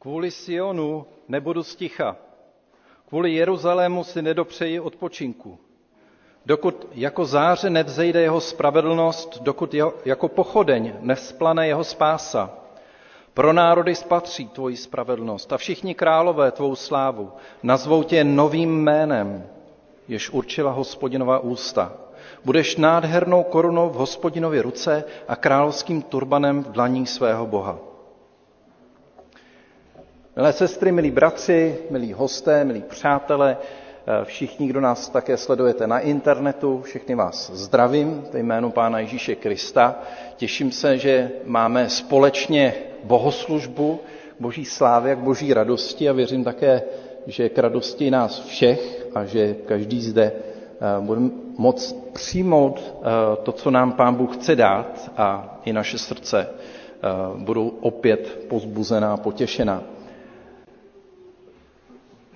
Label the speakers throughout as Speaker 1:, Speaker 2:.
Speaker 1: Kvůli Sionu nebudu sticha, kvůli Jeruzalému si nedopřeji odpočinku. Dokud jako záře nevzejde jeho spravedlnost, dokud jeho, jako pochodeň nevzplane jeho spása. Pro národy spatří tvoji spravedlnost a všichni králové tvou slávu nazvou tě novým jménem, jež určila hospodinova ústa. Budeš nádhernou korunou v hospodinově ruce a královským turbanem v dlaní svého Boha. Milé sestry, milí bratři, milí hosté, milí přátelé, všichni, kdo nás také sledujete na internetu, všechny vás zdravím ve jménu Pána Ježíše Krista. Těším se, že máme společně bohoslužbu boží slávy a boží radosti a věřím také, že k radosti nás všech a že každý zde bude moct přijmout to, co nám Pán Bůh chce dát a i naše srdce budou opět pozbuzená, potěšená.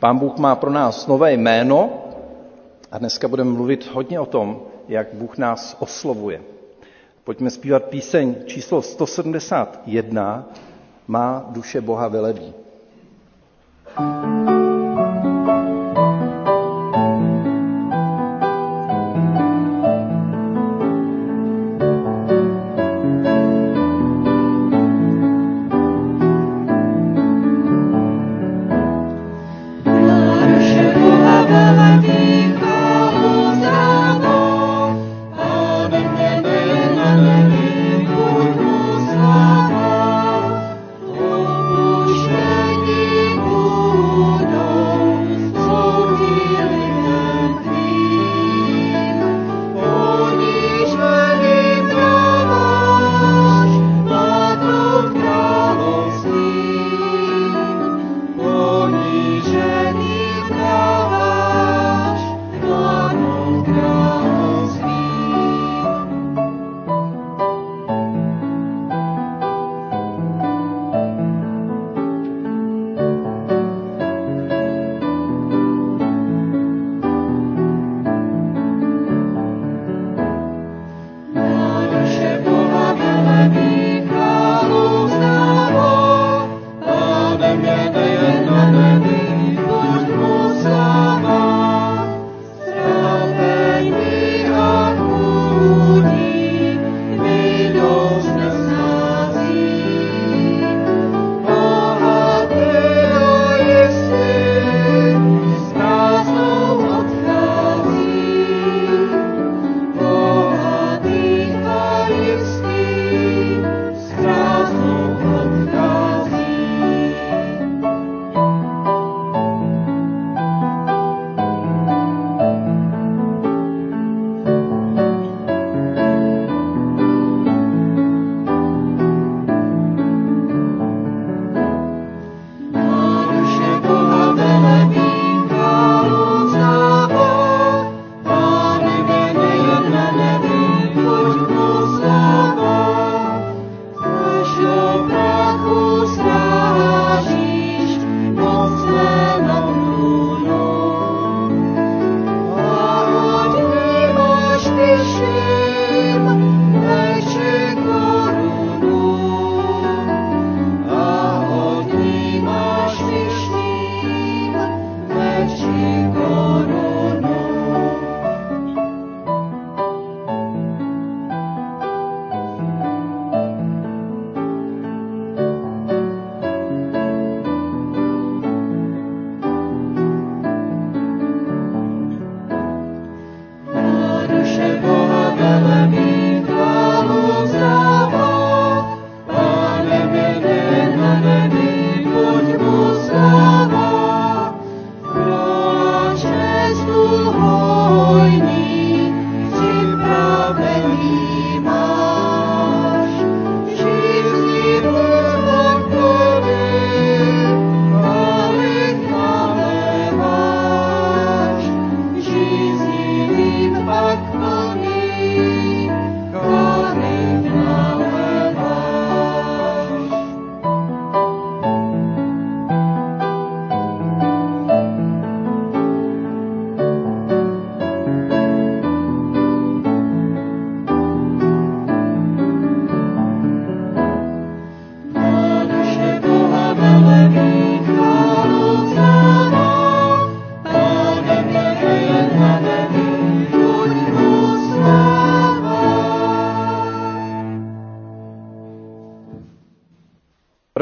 Speaker 1: Pán Bůh má pro nás nové jméno a dneska budeme mluvit hodně o tom, jak Bůh nás oslovuje. Pojďme zpívat píseň číslo 171 Má duše Boha velebí. thank you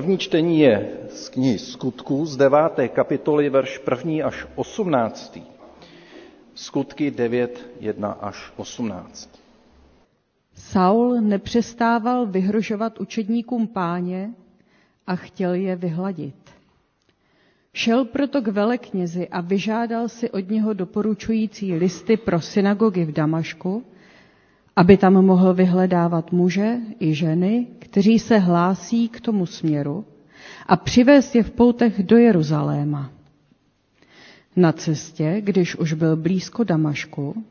Speaker 1: První čtení je z knihy Skutků z 9. kapitoly, verš 1. až 18. Skutky 9, 1 až 18.
Speaker 2: Saul nepřestával vyhrožovat učedníkům páně a chtěl je vyhladit. Šel proto k veleknězi a vyžádal si od něho doporučující listy pro synagogy v Damašku, aby tam mohl vyhledávat muže i ženy, kteří se hlásí k tomu směru a přivést je v poutech do Jeruzaléma. Na cestě, když už byl blízko Damašku,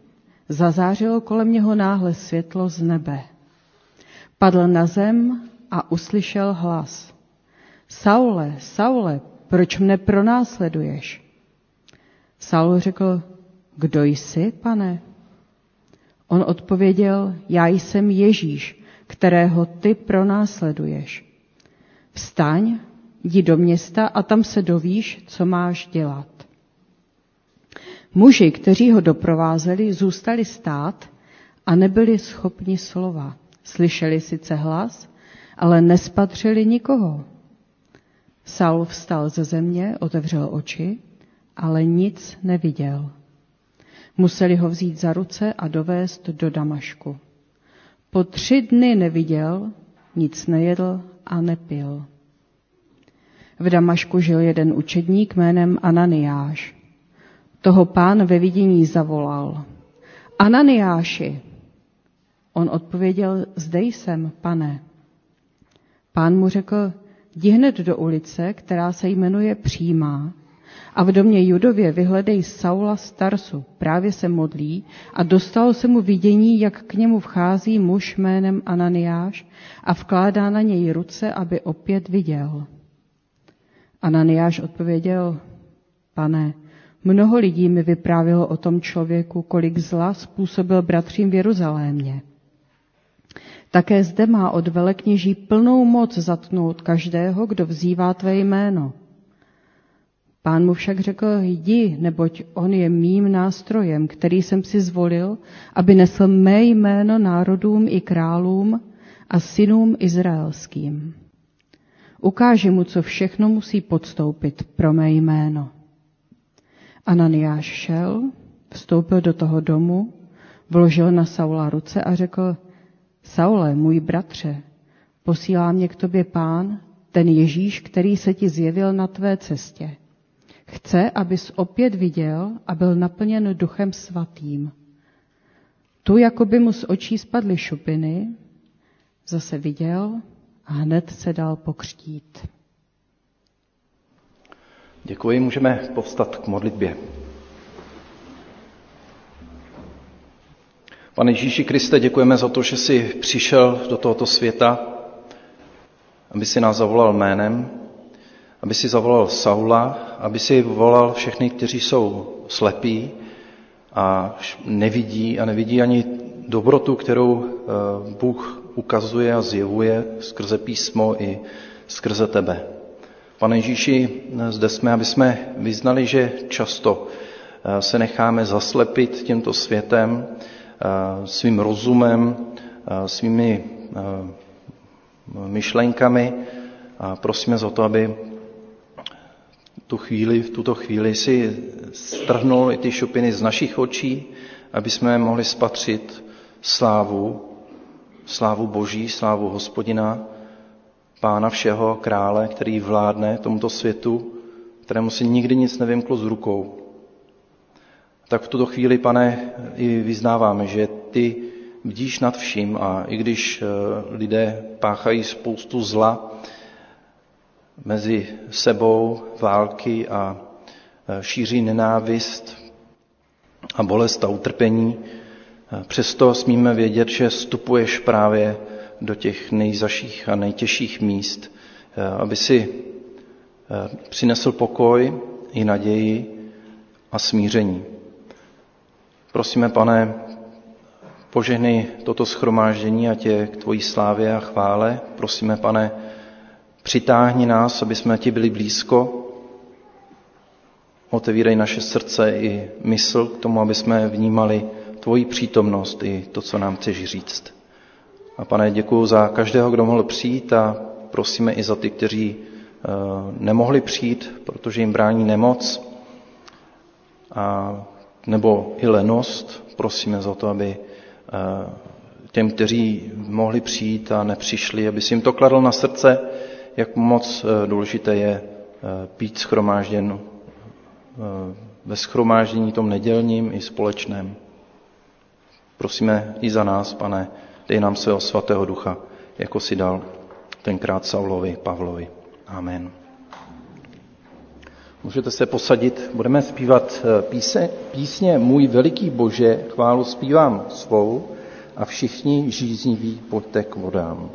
Speaker 2: zazářilo kolem něho náhle světlo z nebe. Padl na zem a uslyšel hlas. Saule, Saule, proč mne pronásleduješ? Saul řekl, kdo jsi, pane? On odpověděl, já jsem Ježíš, kterého ty pronásleduješ. Vstaň, jdi do města a tam se dovíš, co máš dělat. Muži, kteří ho doprovázeli, zůstali stát a nebyli schopni slova. Slyšeli sice hlas, ale nespatřili nikoho. Saul vstal ze země, otevřel oči, ale nic neviděl. Museli ho vzít za ruce a dovést do Damašku. Po tři dny neviděl, nic nejedl a nepil. V Damašku žil jeden učedník jménem Ananiáš. Toho pán ve vidění zavolal. Ananiáši. On odpověděl, zde jsem, pane. Pán mu řekl, jdi hned do ulice, která se jmenuje Přímá, a v domě Judově vyhledej Saula Starsu, právě se modlí a dostalo se mu vidění, jak k němu vchází muž jménem Ananiáš a vkládá na něj ruce, aby opět viděl. Ananiáš odpověděl, pane, mnoho lidí mi vyprávělo o tom člověku, kolik zla způsobil bratřím v Jeruzalémě. Také zde má od velekněží plnou moc zatnout každého, kdo vzývá tvé jméno. Pán mu však řekl, jdi, neboť on je mým nástrojem, který jsem si zvolil, aby nesl mé jméno národům i králům a synům izraelským. Ukáži mu, co všechno musí podstoupit pro mé jméno. Ananiáš šel, vstoupil do toho domu, vložil na Saula ruce a řekl, Saule, můj bratře, posílá mě k tobě pán, ten Ježíš, který se ti zjevil na tvé cestě. Chce, abys opět viděl a byl naplněn duchem svatým. Tu, jako by mu z očí spadly šupiny, zase viděl a hned se dal pokřtít.
Speaker 1: Děkuji, můžeme povstat k modlitbě. Pane Ježíši Kriste, děkujeme za to, že jsi přišel do tohoto světa, aby si nás zavolal jménem, aby si zavolal Saula, aby si volal všechny, kteří jsou slepí a nevidí a nevidí ani dobrotu, kterou eh, Bůh ukazuje a zjevuje skrze písmo i skrze tebe. Pane Ježíši, zde jsme, aby jsme vyznali, že často eh, se necháme zaslepit tímto světem, eh, svým rozumem, svými myšlenkami a prosíme za to, aby tu chvíli, v tuto chvíli si strhnul i ty šupiny z našich očí, aby jsme mohli spatřit slávu, slávu Boží, slávu Hospodina, Pána všeho, krále, který vládne tomuto světu, kterému si nikdy nic nevymklo z rukou. Tak v tuto chvíli, pane, i vyznáváme, že ty bdíš nad vším a i když eh, lidé páchají spoustu zla, mezi sebou války a e, šíří nenávist a bolest a utrpení. E, přesto smíme vědět, že vstupuješ právě do těch nejzaších a nejtěžších míst, e, aby si přinesl pokoj i naději a smíření. Prosíme, pane, požehnej toto schromáždění a tě k tvojí slávě a chvále. Prosíme, pane, Přitáhni nás, aby jsme ti byli blízko. Otevírej naše srdce i mysl k tomu, aby jsme vnímali tvoji přítomnost i to, co nám chceš říct. A pane, děkuji za každého, kdo mohl přijít a prosíme i za ty, kteří
Speaker 3: nemohli přijít, protože jim brání nemoc a, nebo i lenost. Prosíme za to, aby těm, kteří mohli přijít a nepřišli, aby si jim to kladl na srdce, jak moc důležité je být schromážděn ve schromáždění tom nedělním i společném. Prosíme i za nás, pane, dej nám svého svatého ducha, jako si dal tenkrát Saulovi, Pavlovi. Amen. Můžete se posadit, budeme zpívat eh, píse, písně Můj veliký Bože, chválu zpívám svou a všichni žízniví pojďte k vodám.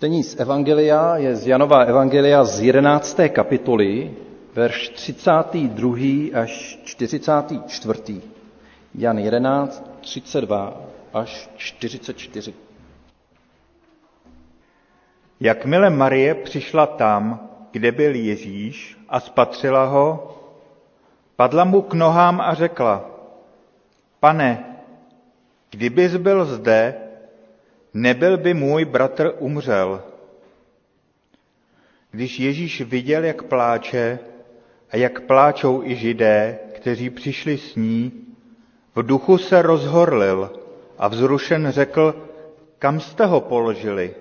Speaker 1: Čtení z Evangelia je z Janova Evangelia z 11. kapitoly, verš 32. až 44. Jan 11, 32 až 44.
Speaker 4: Jakmile Marie přišla tam, kde byl Ježíš a spatřila ho, padla mu k nohám a řekla, pane, kdybys byl zde, nebyl by můj bratr umřel. Když Ježíš viděl, jak pláče a jak pláčou i židé, kteří přišli s ní, v duchu se rozhorlil a vzrušen řekl, kam jste ho položili?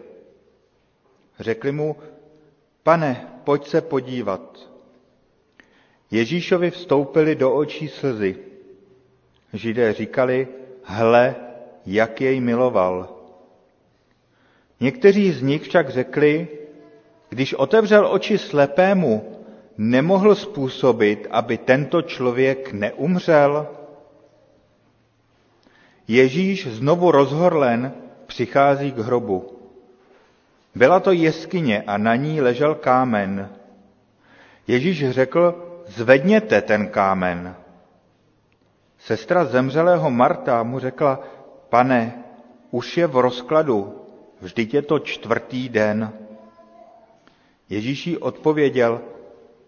Speaker 4: Řekli mu, pane, pojď se podívat. Ježíšovi vstoupili do očí slzy. Židé říkali, hle, jak jej miloval. Někteří z nich však řekli, když otevřel oči slepému, nemohl způsobit, aby tento člověk neumřel? Ježíš znovu rozhorlen přichází k hrobu. Byla to jeskyně a na ní ležel kámen. Ježíš řekl, zvedněte ten kámen. Sestra zemřelého Marta mu řekla, pane, už je v rozkladu, vždyť je to čtvrtý den. Ježíš jí odpověděl,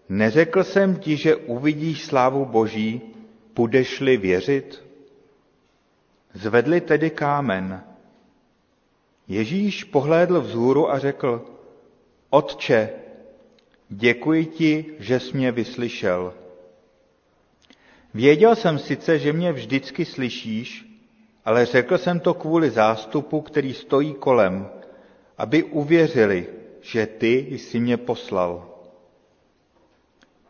Speaker 4: neřekl jsem ti, že uvidíš slávu Boží, budeš-li věřit? Zvedli tedy kámen. Ježíš pohlédl vzhůru a řekl, Otče, děkuji ti, že jsi mě vyslyšel. Věděl jsem sice, že mě vždycky slyšíš, ale řekl jsem to kvůli zástupu, který stojí kolem, aby uvěřili, že ty jsi mě poslal.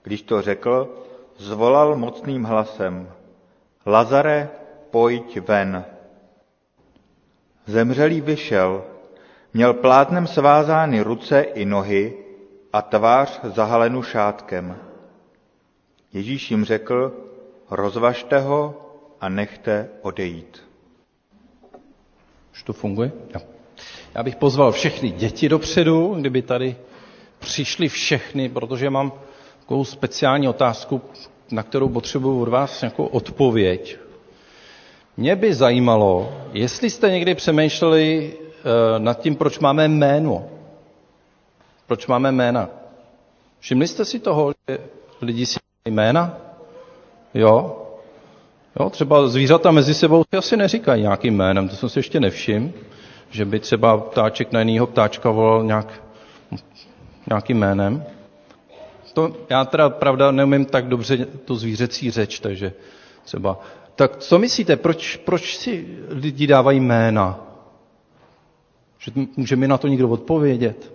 Speaker 4: Když to řekl, zvolal mocným hlasem, Lazare, pojď ven. Zemřelý vyšel, měl plátnem svázány ruce i nohy a tvář zahalenu šátkem. Ježíš jim řekl, rozvažte ho a nechte odejít.
Speaker 1: Už to funguje? Jo. Já bych pozval všechny děti dopředu, kdyby tady přišli všechny, protože mám takovou speciální otázku, na kterou potřebuji od vás nějakou odpověď. Mě by zajímalo, jestli jste někdy přemýšleli uh, nad tím, proč máme jméno. Proč máme jména. Všimli jste si toho, že lidi si jména? Jo? Jo, třeba zvířata mezi sebou si asi neříkají nějakým jménem, to jsem si ještě nevšiml, že by třeba ptáček na jiného ptáčka volal nějak, nějakým jménem. To, já teda pravda neumím tak dobře tu zvířecí řeč, takže třeba. Tak co myslíte, proč, proč si lidi dávají jména? Že, může mi na to někdo odpovědět?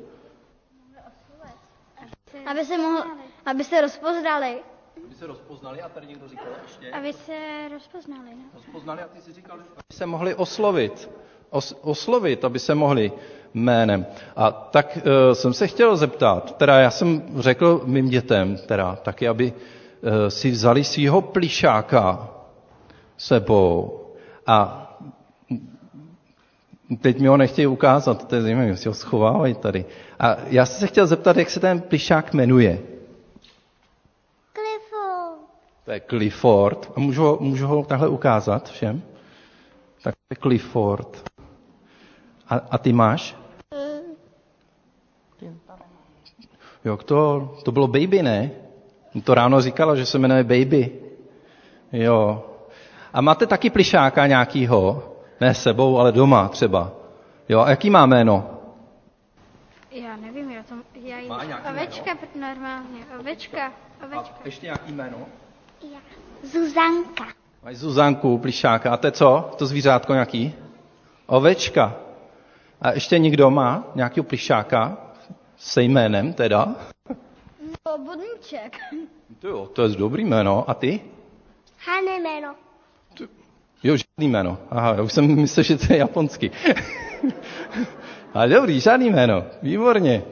Speaker 5: Aby se, mohl, aby se rozpoznali.
Speaker 1: Aby se rozpoznali a tady někdo říkal ještě?
Speaker 5: Aby se rozpoznali, no.
Speaker 1: Rozpoznali a ty si říkal, aby se mohli oslovit. Os, oslovit, aby se mohli jménem. A tak e, jsem se chtěl zeptat, teda já jsem řekl mým dětem, teda taky, aby e, si vzali svého plišáka sebou a teď mi ho nechtějí ukázat, to je zajímavé, si ho schovávají tady. A já jsem se chtěl zeptat, jak se ten plišák jmenuje. To je Clifford. A můžu ho, můžu ho takhle ukázat všem? Tak to je Clifford. A, a ty máš? Jo, to, to bylo baby, ne? To ráno říkala, že se jmenuje baby. Jo. A máte taky plišáka nějakýho? Ne sebou, ale doma třeba. Jo, a jaký má jméno?
Speaker 5: Já nevím, já tam, já jí...
Speaker 1: Má
Speaker 5: Ovečka normálně, ovečka, ovečka.
Speaker 1: A ještě nějaký jméno?
Speaker 5: Já. Zuzanka.
Speaker 1: Máš Zuzanku, plišáka. A to je co? To zvířátko nějaký? Ovečka. A ještě někdo má nějakého plišáka se jménem teda?
Speaker 5: No, budníček.
Speaker 1: To jo, to je dobrý jméno. A ty?
Speaker 5: Hane jméno.
Speaker 1: Jo, žádný jméno. Aha, já už jsem myslel, že to je japonsky. Ale dobrý, žádný jméno. Výborně.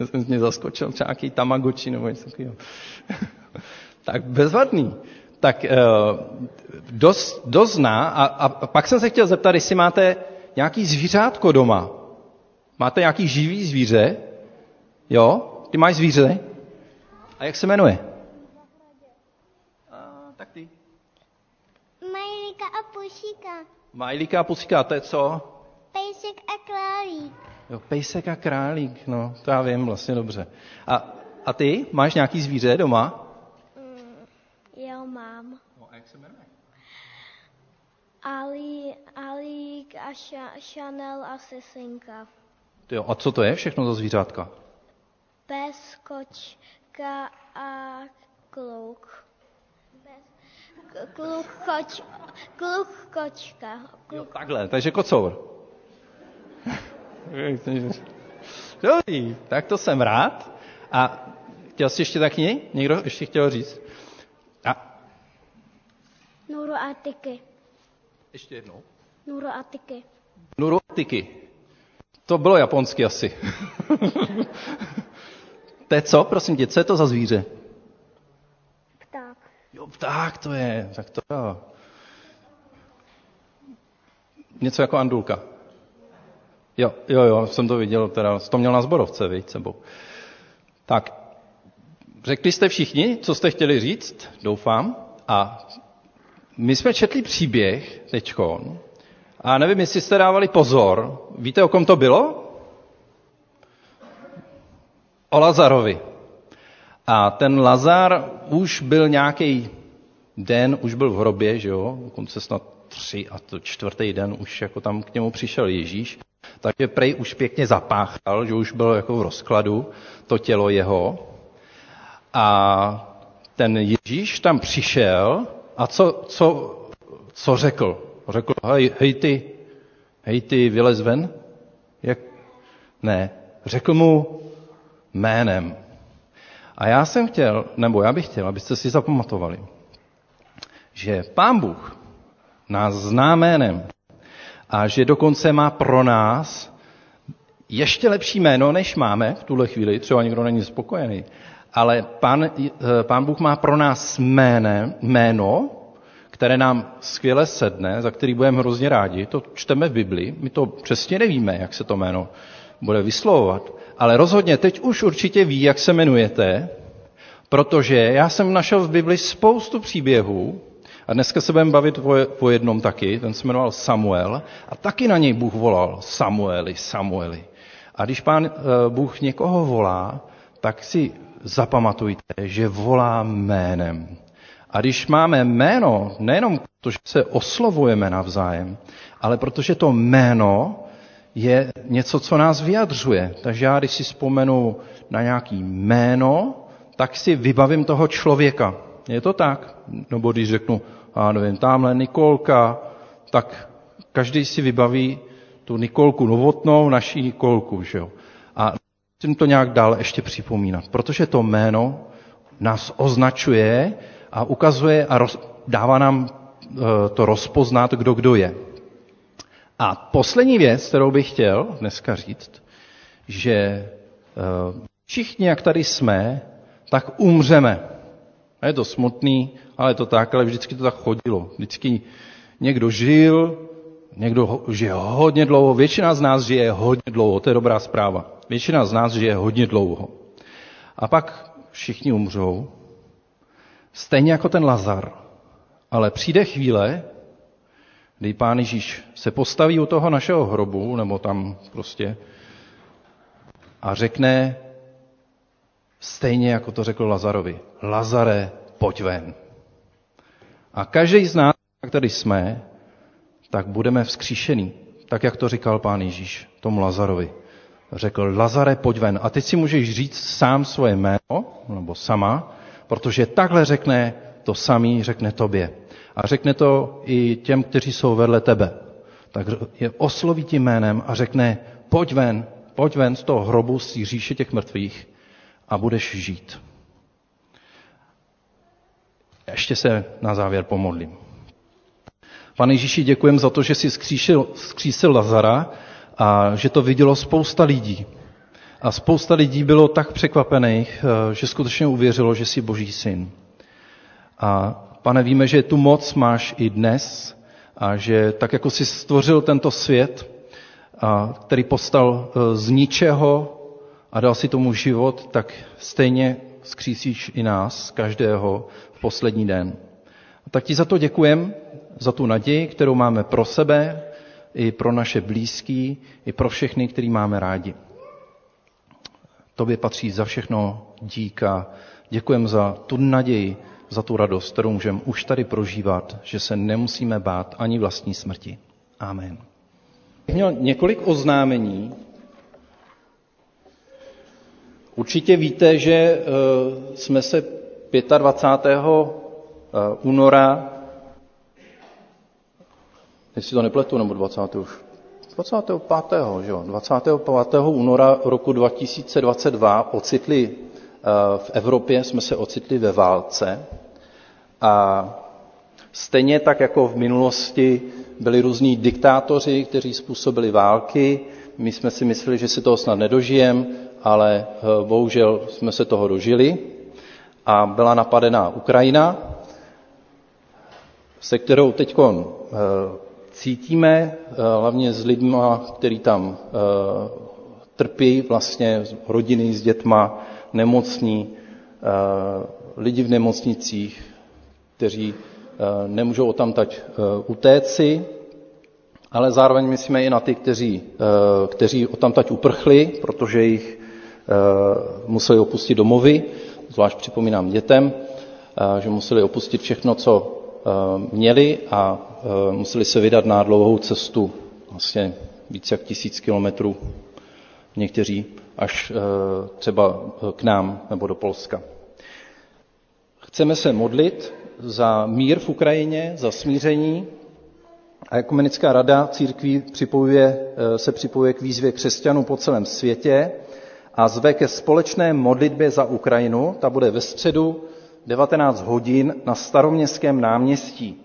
Speaker 1: Já jsem mě zaskočil nějaký tamagoči nebo něco takového. Tak bezvadný. Tak dost, dost zná. A, a pak jsem se chtěl zeptat, jestli máte nějaký zvířátko doma. Máte nějaký živý zvíře? Jo? Ty máš zvíře? A jak se jmenuje? A, tak ty.
Speaker 5: Majlíka a pušíka.
Speaker 1: Majlíka a pusíka, to je co?
Speaker 5: Pejsek a králík.
Speaker 1: Jo, pejsek a králík, no, to já vím vlastně dobře. A, a ty, máš nějaký zvíře doma?
Speaker 5: Jo, mám.
Speaker 1: No, a jak se jmenuje?
Speaker 5: Ali, Alík a ša, Chanel a Sesenka.
Speaker 1: Jo, a co to je všechno za zvířátka?
Speaker 5: Pes, kočka a kluk. Kluk, koč, kluk, kočka.
Speaker 1: Jo, takhle, takže kocour. Dobrý, tak to jsem rád. A chtěl jsi ještě taky někdo ještě chtěl říct? A
Speaker 5: Nuru a tyky.
Speaker 1: Ještě jednou.
Speaker 5: Tyky.
Speaker 1: Nurotiky. To bylo japonsky asi. to je co, prosím tě, co je to za zvíře?
Speaker 5: Pták.
Speaker 1: Jo, pták to je, tak to jo. Něco jako andulka. Jo, jo, jo, jsem to viděl, teda, to měl na zborovce, viď, sebou. Tak, řekli jste všichni, co jste chtěli říct, doufám, a my jsme četli příběh teďkon, a nevím, jestli jste dávali pozor, víte, o kom to bylo? O Lazarovi. A ten Lazar už byl nějaký den, už byl v hrobě, že jo, dokonce snad tři a to čtvrtý den už jako tam k němu přišel Ježíš, takže prej už pěkně zapáchal, že už byl jako v rozkladu to tělo jeho. A ten Ježíš tam přišel a co, co, co řekl? Řekl, hej, hej ty, hej ty, vylez ven? Jak? Ne, řekl mu jménem. A já jsem chtěl, nebo já bych chtěl, abyste si zapamatovali, že Pán Bůh nás zná jménem a že dokonce má pro nás ještě lepší jméno, než máme v tuhle chvíli, třeba někdo není spokojený, ale pán, pán Bůh má pro nás jménem, jméno, které nám skvěle sedne, za který budeme hrozně rádi. To čteme v Biblii, my to přesně nevíme, jak se to jméno bude vyslovovat. Ale rozhodně teď už určitě ví, jak se jmenujete, protože já jsem našel v Bibli spoustu příběhů, a dneska se budeme bavit o jednom taky, ten se jmenoval Samuel, a taky na něj Bůh volal Samueli, Samueli. A když pán Bůh někoho volá, tak si zapamatujte, že volá jménem. A když máme jméno, nejenom protože se oslovujeme navzájem, ale protože to jméno je něco, co nás vyjadřuje. Takže já, když si vzpomenu na nějaký jméno, tak si vybavím toho člověka. Je to tak? Nebo když řeknu, já nevím, tamhle Nikolka, tak každý si vybaví tu Nikolku Novotnou, naší Nikolku, že jo. A musím to nějak dál ještě připomínat, protože to jméno nás označuje a ukazuje a roz, dává nám to rozpoznat, kdo kdo je. A poslední věc, kterou bych chtěl dneska říct, že všichni, jak tady jsme, tak umřeme. A je to smutný, ale je to tak, ale vždycky to tak chodilo. Vždycky někdo žil, někdo žije hodně dlouho, většina z nás žije hodně dlouho, to je dobrá zpráva. Většina z nás žije hodně dlouho. A pak všichni umřou, stejně jako ten Lazar. Ale přijde chvíle, kdy pán Ježíš se postaví u toho našeho hrobu, nebo tam prostě, a řekne, stejně jako to řekl Lazarovi, Lazare, pojď ven. A každý z nás, jak tady jsme, tak budeme vzkříšený, tak jak to říkal pán Ježíš tomu Lazarovi. Řekl, Lazare, pojď ven. A teď si můžeš říct sám svoje jméno, nebo sama, protože takhle řekne to samý, řekne tobě. A řekne to i těm, kteří jsou vedle tebe. Tak je osloví tím jménem a řekne, pojď ven, pojď ven z toho hrobu, z říše těch mrtvých a budeš žít. Ještě se na závěr pomodlím. Pane Ježíši, děkujeme za to, že jsi skříšil, skřísil Lazara a že to vidělo spousta lidí. A spousta lidí bylo tak překvapených, že skutečně uvěřilo, že jsi Boží syn. A pane, víme, že tu moc máš i dnes a že tak, jako jsi stvořil tento svět a který postal z ničeho a dal si tomu život, tak stejně skřísíš i nás, každého, v poslední den. A tak ti za to děkujem, za tu naději, kterou máme pro sebe, i pro naše blízký, i pro všechny, který máme rádi. Tobě patří za všechno díka. Děkujem za tu naději, za tu radost, kterou můžeme už tady prožívat, že se nemusíme bát ani vlastní smrti. Amen. Měl několik oznámení. Určitě víte, že eh, jsme se 25. Eh, února, jestli to nepletu, nebo 20. už, 25. Že jo, 25. února roku 2022 ocitli eh, v Evropě, jsme se ocitli ve válce a stejně tak jako v minulosti byli různí diktátoři, kteří způsobili války, my jsme si mysleli, že si toho snad nedožijeme, ale eh, bohužel jsme se toho dožili a byla napadená Ukrajina, se kterou teď cítíme, eh, hlavně s lidmi, kteří tam eh, trpí, vlastně rodiny s dětma, nemocní, eh, lidi v nemocnicích, kteří nemůžou tam tať utéci, ale zároveň myslíme i na ty, kteří, kteří tam tať uprchli, protože jich museli opustit domovy, zvlášť připomínám dětem, že museli opustit všechno, co měli a Eh, museli se vydat na dlouhou cestu, vlastně více jak tisíc kilometrů, někteří až eh, třeba eh, k nám nebo do Polska. Chceme se modlit za mír v Ukrajině, za smíření a Ekumenická rada církví připojuje, se připojuje k výzvě křesťanů po celém světě a zve ke společné modlitbě za Ukrajinu. Ta bude ve středu 19 hodin na staroměstském náměstí.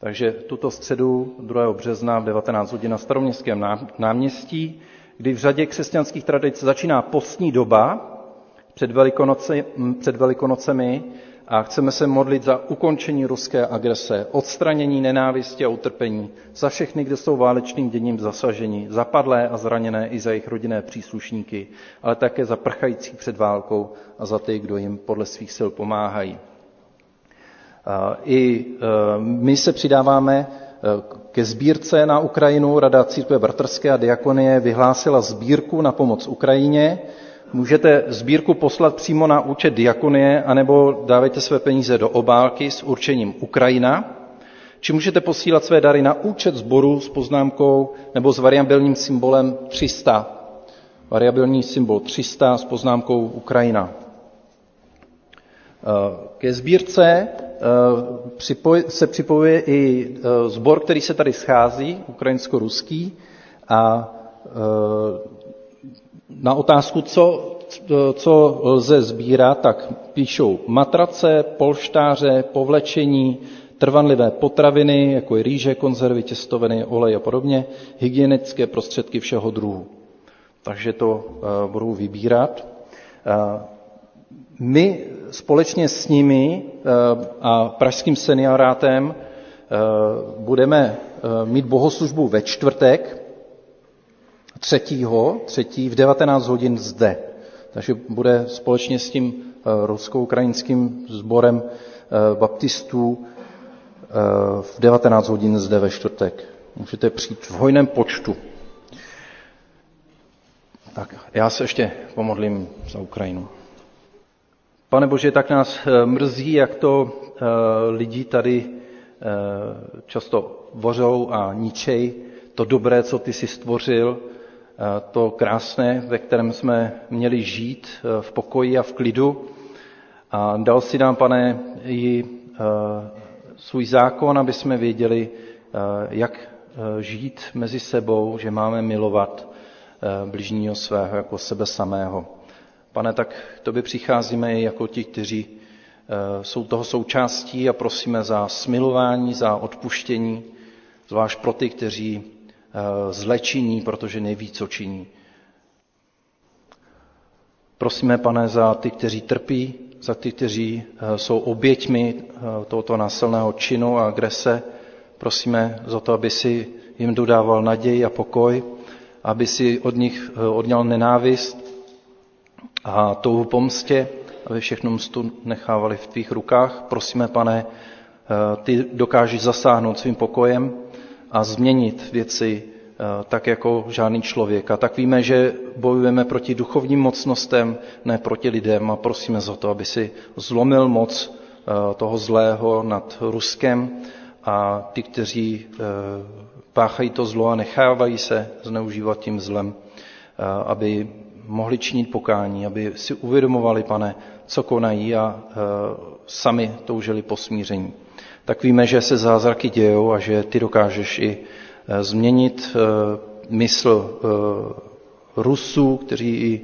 Speaker 1: Takže tuto středu 2. března v 19 hodin na staroměstském náměstí, kdy v řadě křesťanských tradic začíná postní doba před, Velikonoci, před Velikonocemi a chceme se modlit za ukončení ruské agrese, odstranění nenávisti a utrpení, za všechny, kdo jsou válečným děním zasaženi, zapadlé a zraněné i za jejich rodinné příslušníky, ale také za prchající před válkou a za ty, kdo jim podle svých sil pomáhají. I e, my se přidáváme e, ke sbírce na Ukrajinu. Rada církve bratrské a diakonie vyhlásila sbírku na pomoc Ukrajině. Můžete sbírku poslat přímo na účet diakonie, anebo dávejte své peníze do obálky s určením Ukrajina, či můžete posílat své dary na účet sboru s poznámkou nebo s variabilním symbolem 300. Variabilní symbol 300 s poznámkou Ukrajina. E, ke sbírce Eh, se připojuje i eh, který se tady schází, ukrajinsko-ruský, a eh, na otázku, co, co lze sbírat, tak píšou matrace, polštáře, povlečení, trvanlivé potraviny, jako je rýže, konzervy, těstoviny, olej a podobně, hygienické prostředky všeho druhu. Takže to budou vybírat. My společně s nimi eh, a pražským seniorátem eh, budeme eh, mít bohoslužbu ve čtvrtek, třetího, třetí v 19 hodin zde. Takže bude společně s tím rusko-ukrajinským sborem baptistů v 19 hodin zde ve čtvrtek. Můžete přijít v hojném počtu. Tak já se ještě pomodlím za Ukrajinu. Pane Bože, tak nás eh, mrzí, jak to eh, lidi tady eh, často vořou a ničej to dobré, co ty jsi stvořil, to krásné, ve kterém jsme měli žít v pokoji a v klidu. A dal si nám, pane, i svůj zákon, aby jsme věděli, jak žít mezi sebou, že máme milovat bližního svého jako sebe samého. Pane, tak k tobě přicházíme i jako ti, kteří eh, jsou toho součástí a prosíme za smilování, za odpuštění, zvlášť pro ty, kteří eh, zle činí, protože neví, co činí. Prosíme, pane, za ty, kteří trpí, za ty, kteří eh, jsou oběťmi tohoto násilného činu a agrese. Prosíme za to, aby si jim dodával naději a pokoj, aby si od nich eh, odňal nenávist a touhu pomstě, aby všechno mstu nechávali v tvých rukách. Prosíme, pane, eh, ty dokážeš zasáhnout svým pokojem a změnit věci eh, tak jako žádný člověk. A tak víme, že bojujeme proti duchovním mocnostem, ne proti lidem a prosíme za to, aby si zlomil moc toho zlého nad Ruskem a ty, kteří páchají to zlo a nechávají se zneužívat tím zlem, aby mohli činit pokání, aby si uvědomovali, pane, co konají a sami toužili po smíření. Tak víme, že se zázraky dějou a že ty dokážeš i e, změnit e, mysl e, Rusů, kteří i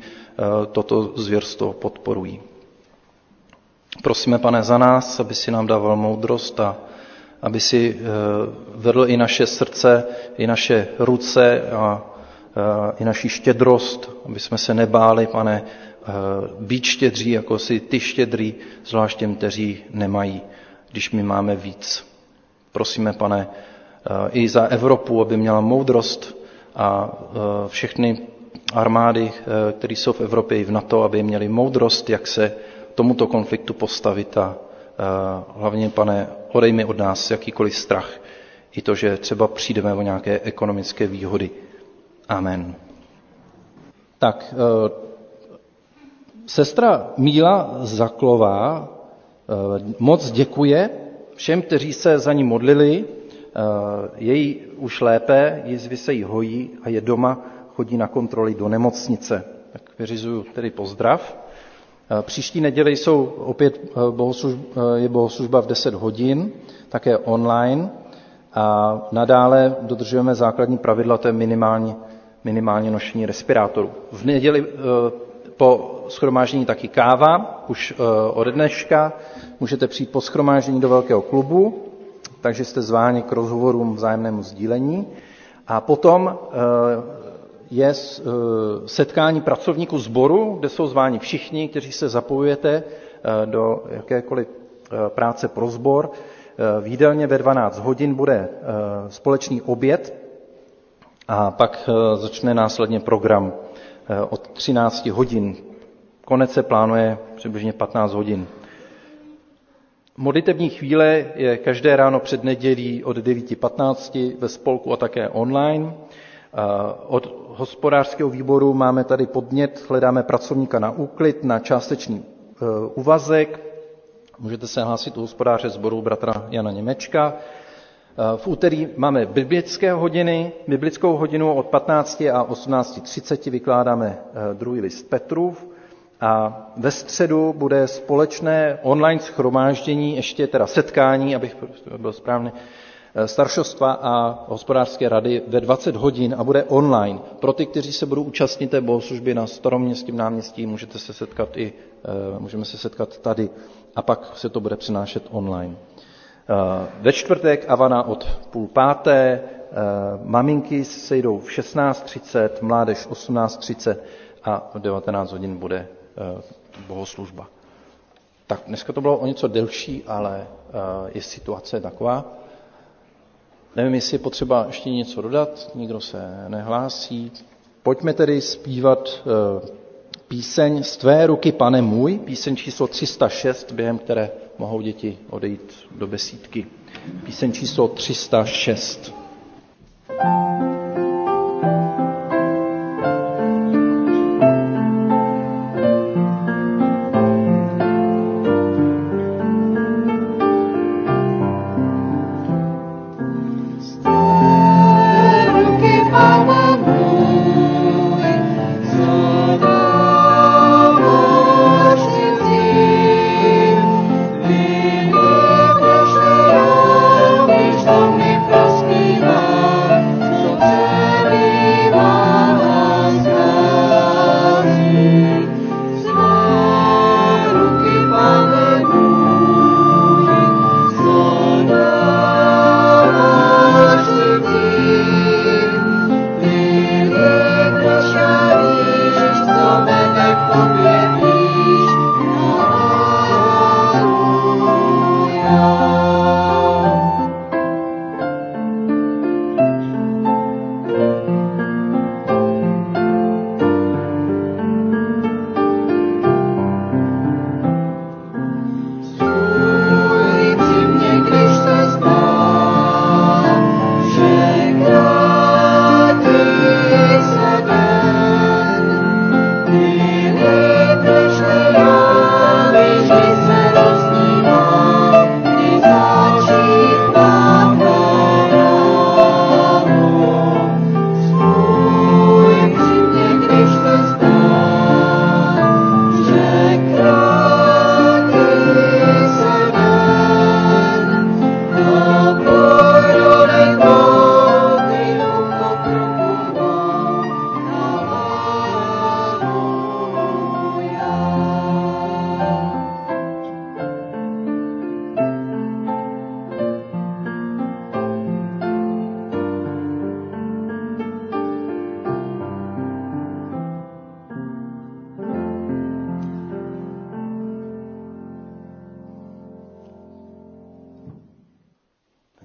Speaker 1: toto zvěrstvo podporují. Prosíme, pane, za nás, aby si nám dával moudrost a aby si vedl i naše srdce, i naše ruce a i naši štědrost, aby jsme se nebáli, pane, být štědří, jako si ty štědrý, zvlášť těm, kteří nemají, když my máme víc. Prosíme, pane, i za Evropu, aby měla moudrost a všechny armády, které jsou v Evropě i v NATO, aby měli moudrost, jak se tomuto konfliktu postavit a hlavně, pane, odej mi od nás jakýkoliv strach, i to, že třeba přijdeme o nějaké ekonomické výhody. Amen. Tak, eh, sestra Míla Zaklová eh, moc děkuje všem, kteří se za ní modlili. Eh, její už lépe, jizvy se jí hojí a je doma, chodí na kontroly do nemocnice. Tak vyřizuju tedy pozdrav. Příští neděli jsou opět bohoslužba, je bohoslužba v 10 hodin, také online. A nadále dodržujeme základní pravidla, to je minimální minimálně nošení respirátorů. V neděli eh, po schromáždění taky káva, už eh, od dneška. Můžete přijít po schromáždění do velkého klubu, takže jste zváni k rozhovorům vzájemnému sdílení. A potom eh, je setkání pracovníků sboru, kde jsou zváni všichni, kteří se zapojujete do jakékoliv práce pro sbor. V ve 12 hodin bude společný oběd a pak eh, začne následně program eh, od 13 hodin. Konec se plánuje přibližně 15 hodin. Modlitební chvíle je každé ráno před nedělí od 9.15 ve spolku a také online. Od hospodářského výboru máme tady podnět, hledáme pracovníka na úklid, na částečný eh, úvazek. Můžete se hlásit u hospodáře sboru bratra Jana Němečka. Eh, v úterý máme biblické hodiny, biblickou hodinu od 15 a 18.30 vykládáme eh, druhý list Petrův a ve středu bude společné online schromáždění, ještě teda setkání, abych byl správný, eh, staršostva a hospodářské rady ve 20 hodin a bude online. Pro ty, kteří se budou účastnit té bohoslužby na staroměstském náměstí, můžete se setkat i, můžeme se setkat tady a pak se to bude přenášet online. Eh, ve čtvrtek Avana od půl páté, eh, maminky sejdou v 16.30, mládež 18.30 a v 19 hodin bude eh, bohoslužba. Tak dneska to bylo o něco delší, ale je situace taková. Nevím, jestli je potřeba ještě něco dodat, nikdo se nehlásí. Pojďme tedy zpívat píseň Z tvé ruky, pane můj, píseň číslo 306, během které mohou děti odejít do besídky. Píseň číslo 306.
Speaker 6: Prospívá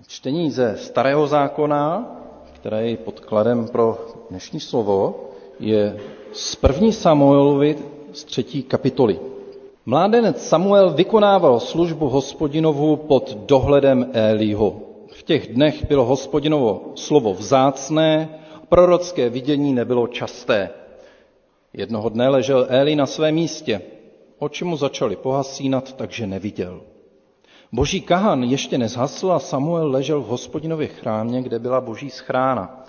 Speaker 1: Čtení ze Starého zákona, které je podkladem pro dnešní slovo, je z první Samuelovi z třetí kapitoly. Mládenec Samuel vykonával službu hospodinovu pod dohledem Élího. V těch dnech bylo hospodinovo slovo vzácné, prorocké vidění nebylo časté. Jednoho dne ležel Éli na svém místě. Oči mu začaly pohasínat, takže neviděl. Boží kahan ještě nezhasl a Samuel ležel v hospodinově chrámě, kde byla boží schrána.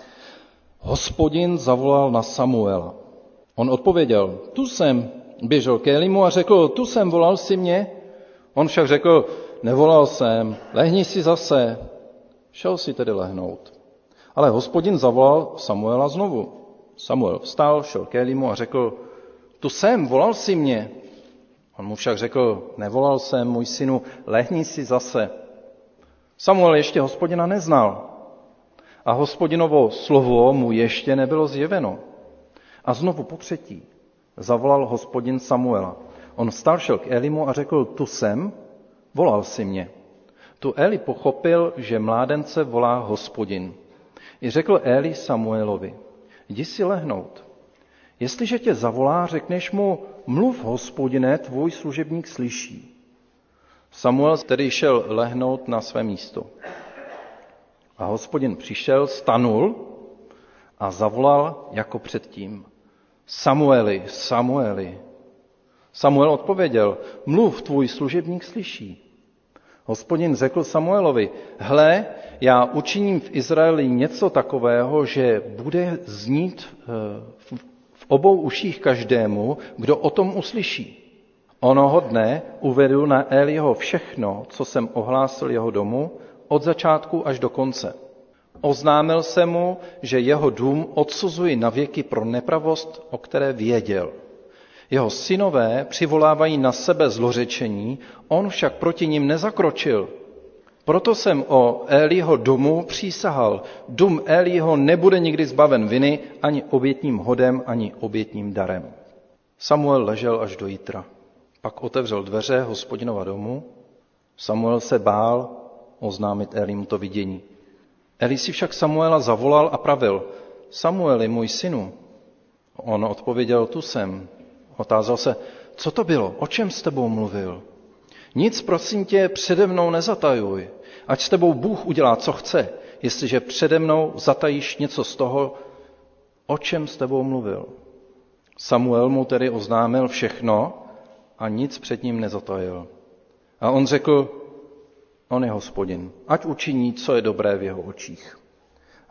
Speaker 1: Hospodin zavolal na Samuela. On odpověděl, tu jsem, běžel k Elimu a řekl, tu jsem, volal si mě? On však řekl, nevolal jsem, lehni si zase. Šel si tedy lehnout. Ale hospodin zavolal Samuela znovu. Samuel vstal, šel k Elimu a řekl, tu jsem, volal si mě. On mu však řekl, nevolal jsem, můj synu, lehni si zase. Samuel ještě hospodina neznal a hospodinovo slovo mu ještě nebylo zjeveno. A znovu po třetí zavolal hospodin Samuela. On vstal, šel k Elimu a řekl, tu jsem, volal si mě. Tu Eli pochopil, že mládence volá hospodin. I řekl Eli Samuelovi, jdi si lehnout. Jestliže tě zavolá, řekneš mu, mluv hospodine, tvůj služebník slyší. Samuel tedy šel lehnout na své místo. A hospodin přišel, stanul a zavolal jako předtím. Samueli, Samueli. Samuel odpověděl, mluv, tvůj služebník slyší. Hospodin řekl Samuelovi, hle, já učiním v Izraeli něco takového, že bude znít eh, obou uších každému, kdo o tom uslyší. Onoho dne uvedu na Eliho všechno, co jsem ohlásil jeho domu, od začátku až do konce. Oznámil se mu, že jeho dům odsuzuji na věky pro nepravost, o které věděl. Jeho synové přivolávají na sebe zlořečení, on však proti ním nezakročil. Proto jsem o Eliho domu přísahal. Dům Eliho nebude nikdy zbaven viny ani obětním hodem, ani obětním darem. Samuel ležel až do jitra. Pak otevřel dveře hospodinova domu. Samuel se bál oznámit Elimu to vidění. Eli si však Samuela zavolal a pravil, Samueli, můj synu. On odpověděl, tu jsem. Otázal se, co to bylo, o čem s tebou mluvil? Nic, prosím tě, přede mnou nezatajuj, ať s tebou Bůh udělá, co chce, jestliže přede mnou zatajíš něco z toho, o čem s tebou mluvil. Samuel mu tedy oznámil všechno a nic před ním nezatajil. A on řekl, On je hospodin. Ať učiní, co je dobré v jeho očích.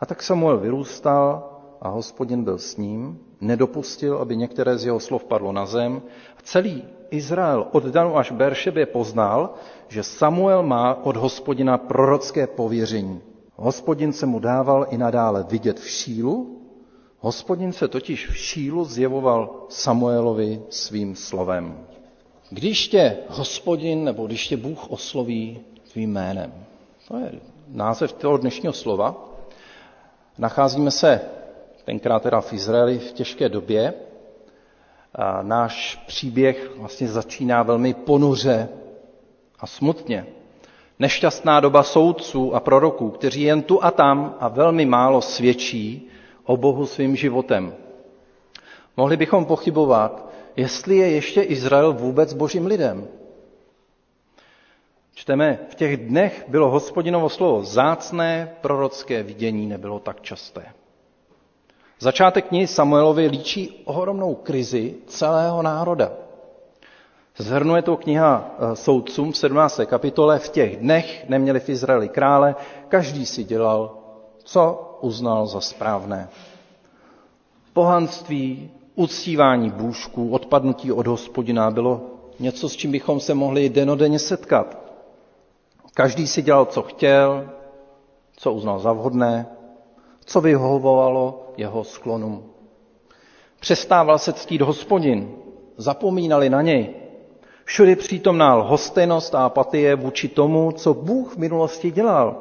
Speaker 1: A tak Samuel vyrůstal a hospodin byl s ním, nedopustil, aby některé z jeho slov padlo na zem. Celý Izrael od Danu až Beršebě poznal, že Samuel má od hospodina prorocké pověření. Hospodin se mu dával i nadále vidět v šílu, hospodin se totiž v šílu zjevoval Samuelovi svým slovem. Když tě hospodin nebo když tě Bůh osloví, tvým jménem. To je název toho dnešního slova. Nacházíme se tenkrát teda v Izraeli v těžké době. A náš příběh vlastně začíná velmi ponuře a smutně. Nešťastná doba soudců a proroků, kteří jen tu a tam a velmi málo svědčí o Bohu svým životem. Mohli bychom pochybovat, jestli je ještě Izrael vůbec božím lidem. Čteme, v těch dnech bylo hospodinovo slovo zácné, prorocké vidění nebylo tak časté. Začátek knihy Samuelovi líčí ohromnou krizi celého národa. Zhrnuje to kniha eh, soudcům v 17. kapitole. V těch dnech neměli v Izraeli krále, každý si dělal, co uznal za správné. Pohanství, uctívání bůžků, odpadnutí od hospodina bylo něco, s čím bychom se mohli denodenně setkat. Každý si dělal, co chtěl, co uznal za vhodné, co vyhovovalo jeho sklonům. Přestával se ctít hospodin, zapomínali na něj. Všude přítomná lhostejnost a apatie vůči tomu, co Bůh v minulosti dělal.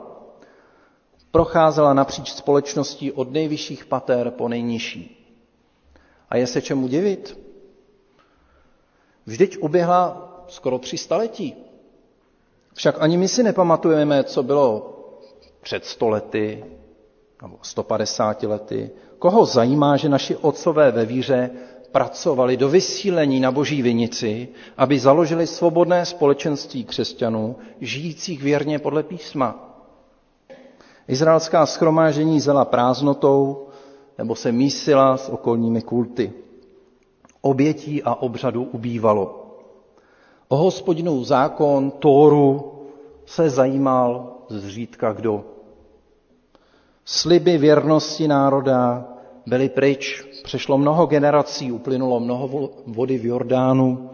Speaker 1: Procházela napříč společností od nejvyšších pater po nejnižší. A je se čemu divit? Vždyť uběhla skoro tři staletí. Však ani my si nepamatujeme, co bylo před 100 lety nebo 150 lety. Koho zajímá, že naši otcové ve víře pracovali do vysílení na boží vinici, aby založili svobodné společenství křesťanů, žijících věrně podle písma. Izraelská schromážení zela prázdnotou nebo se mísila s okolními kulty. Obětí a obřadu ubývalo. O zákon, Tóru, se zajímal zřídka kdo. Sliby věrnosti národa byly pryč. Přešlo mnoho generací, uplynulo mnoho vody v Jordánu.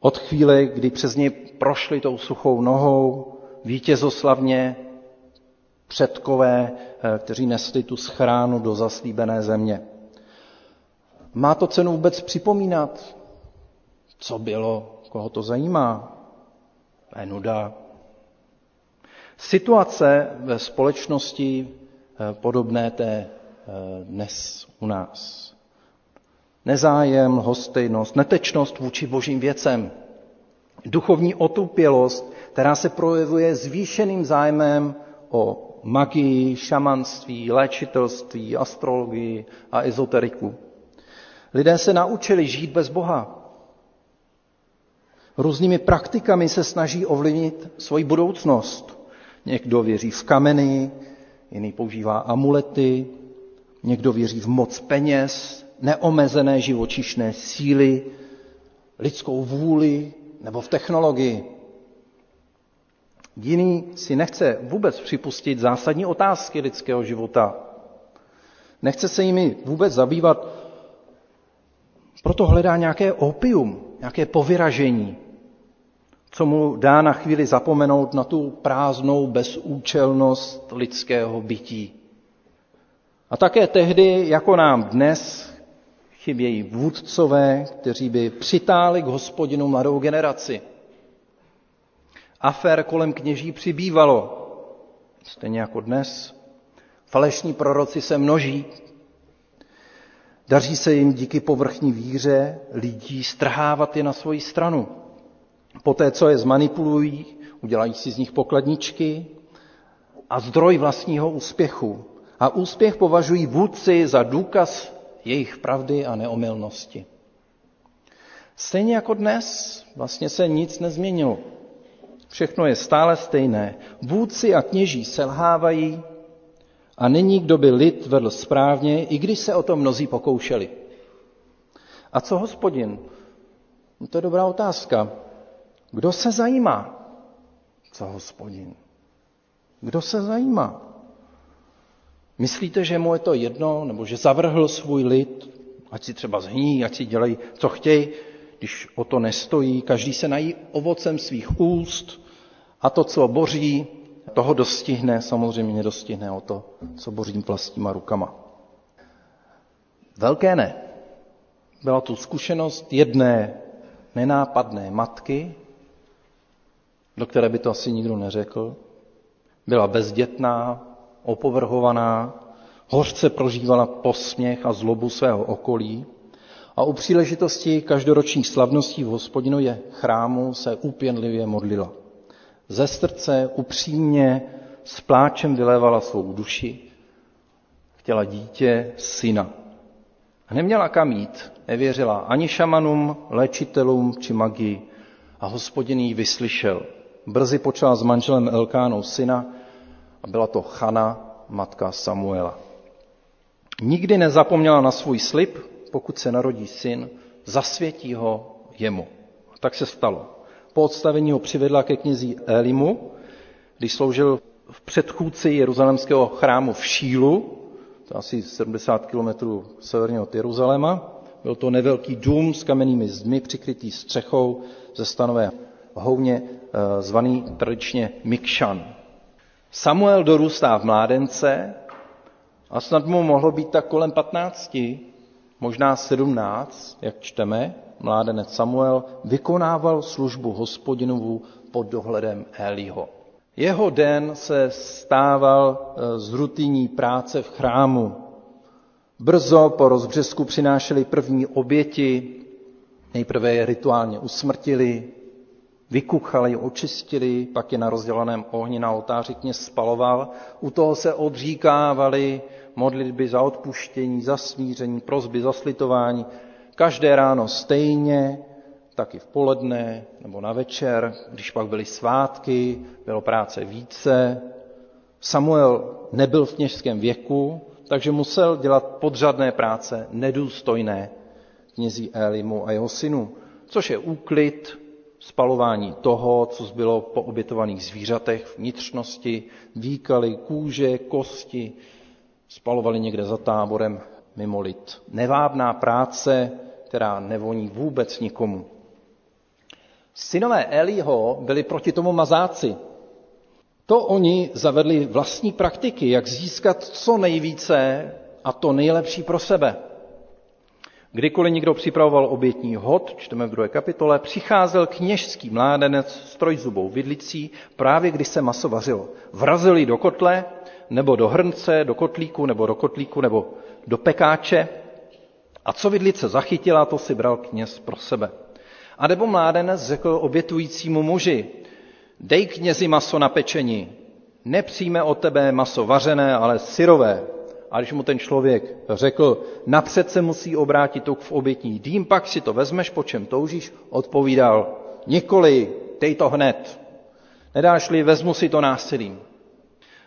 Speaker 1: Od chvíle, kdy přes ně prošli tou suchou nohou, vítězoslavně předkové, eh, kteří nesli tu schránu do zaslíbené země. Má to cenu vůbec připomínat, co bylo, koho to zajímá? To je nuda. Situace ve společnosti podobné té eh, dnes u nás. Nezájem, hostejnost, netečnost vůči božím věcem, duchovní otupělost, která se projevuje zvýšeným zájmem o magii, šamanství, léčitelství, astrologii a ezoteriku. Lidé se naučili žít bez Boha. Různými praktikami se snaží ovlivnit svoji budoucnost. Někdo věří v kameny, jiný používá amulety, někdo věří v moc peněz, neomezené živočišné síly, lidskou vůli nebo v technologii. Jiný si nechce vůbec připustit zásadní otázky lidského života. Nechce se jimi vůbec zabývat, proto hledá nějaké opium, nějaké povyražení, co mu dá na chvíli zapomenout na tu prázdnou bezúčelnost lidského bytí. A také tehdy, jako nám dnes, chybějí vůdcové, kteří by přitáli k hospodinu mladou generaci. Afér kolem kněží přibývalo, stejně jako dnes. Falešní proroci se množí. Daří se jim díky povrchní víře lidí strhávat je na svoji stranu. Poté, co je zmanipulují, udělají si z nich pokladničky a zdroj vlastního úspěchu. A úspěch považují vůdci za důkaz jejich pravdy a neomylnosti. Stejně jako dnes, vlastně se nic nezměnilo. Všechno je stále stejné. Vůdci a kněží selhávají a není, kdo by lid vedl správně, i když se o to mnozí pokoušeli. A co hospodin? No to je dobrá otázka. Kdo se zajímá? Co hospodin? Kdo se zajímá? Myslíte, že mu je to jedno, nebo že zavrhl svůj lid, ať si třeba zhní, ať si dělají, co chtějí, když o to nestojí, každý se nají ovocem svých úst a to, co boří, toho dostihne, samozřejmě nedostihne o to, co bořím vlastníma rukama. Velké ne. Byla tu zkušenost jedné nenápadné matky, do které by to asi nikdo neřekl. Byla bezdětná, opovrhovaná, hořce prožívala posměch a zlobu svého okolí a u příležitosti každoročních slavností v hospodinově chrámu se úpěnlivě modlila. Ze srdce upřímně s pláčem vylévala svou duši, chtěla dítě, syna. A neměla kam jít, nevěřila ani šamanům, léčitelům či magii a hospodin ji vyslyšel. Brzy počala s manželem Elkánou syna a byla to Chana, matka Samuela. Nikdy nezapomněla na svůj slib, pokud se narodí syn, zasvětí ho jemu. A tak se stalo. Po odstavení ho přivedla ke knězi Elimu, když sloužil v předchůdci jeruzalemského chrámu v Šílu, to asi 70 kilometrů severně od Jeruzaléma. Byl to nevelký dům s kamennými zdmi, přikrytý střechou ze stanové houně, zvaný tradičně Mikšan. Samuel dorůstá v mládence a snad mu mohlo být tak kolem 15, možná 17, jak čteme, mládenec Samuel vykonával službu hospodinovu pod dohledem Eliho. Jeho den se stával eh, z rutinní práce v chrámu. Brzo po rozbřesku přinášeli první oběti, nejprve je rituálně usmrtili, Vykuchali, očistili, pak je na rozdělaném ohni na oltáři kněz spaloval. U toho se odříkávali modlitby za odpuštění, za smíření, prozby za slitování. Každé ráno stejně, taky v poledne nebo na večer, když pak byly svátky, bylo práce více. Samuel nebyl v kněžském věku, takže musel dělat podřadné práce, nedůstojné knězí Elimu a jeho synu, což je úklid, spalování toho, co zbylo po obětovaných zvířatech, vnitřnosti, výkaly, kůže, kosti, spalovali někde za táborem mimo lid. Nevábná práce, která nevoní vůbec nikomu. Synové Eliho byli proti tomu mazáci. To oni zavedli vlastní praktiky, jak získat co nejvíce a to nejlepší pro sebe. Kdykoliv někdo připravoval obětní hod, čteme v druhé kapitole, přicházel kněžský mládenec s trojzubou vidlicí, právě když se maso vařilo. Vrazili do kotle, nebo do hrnce, do kotlíku, nebo do kotlíku, nebo do pekáče. A co vidlice zachytila, to si bral kněz pro sebe. A nebo mládenec řekl obětujícímu muži, dej knězi maso na pečení, nepřijme od tebe maso vařené, ale syrové. A když mu ten člověk řekl, napřed se musí obrátit tuk v obětní dým, pak si to vezmeš, po čem toužíš, odpovídal, nikoli, dej to hned. Nedáš-li, vezmu si to násilím.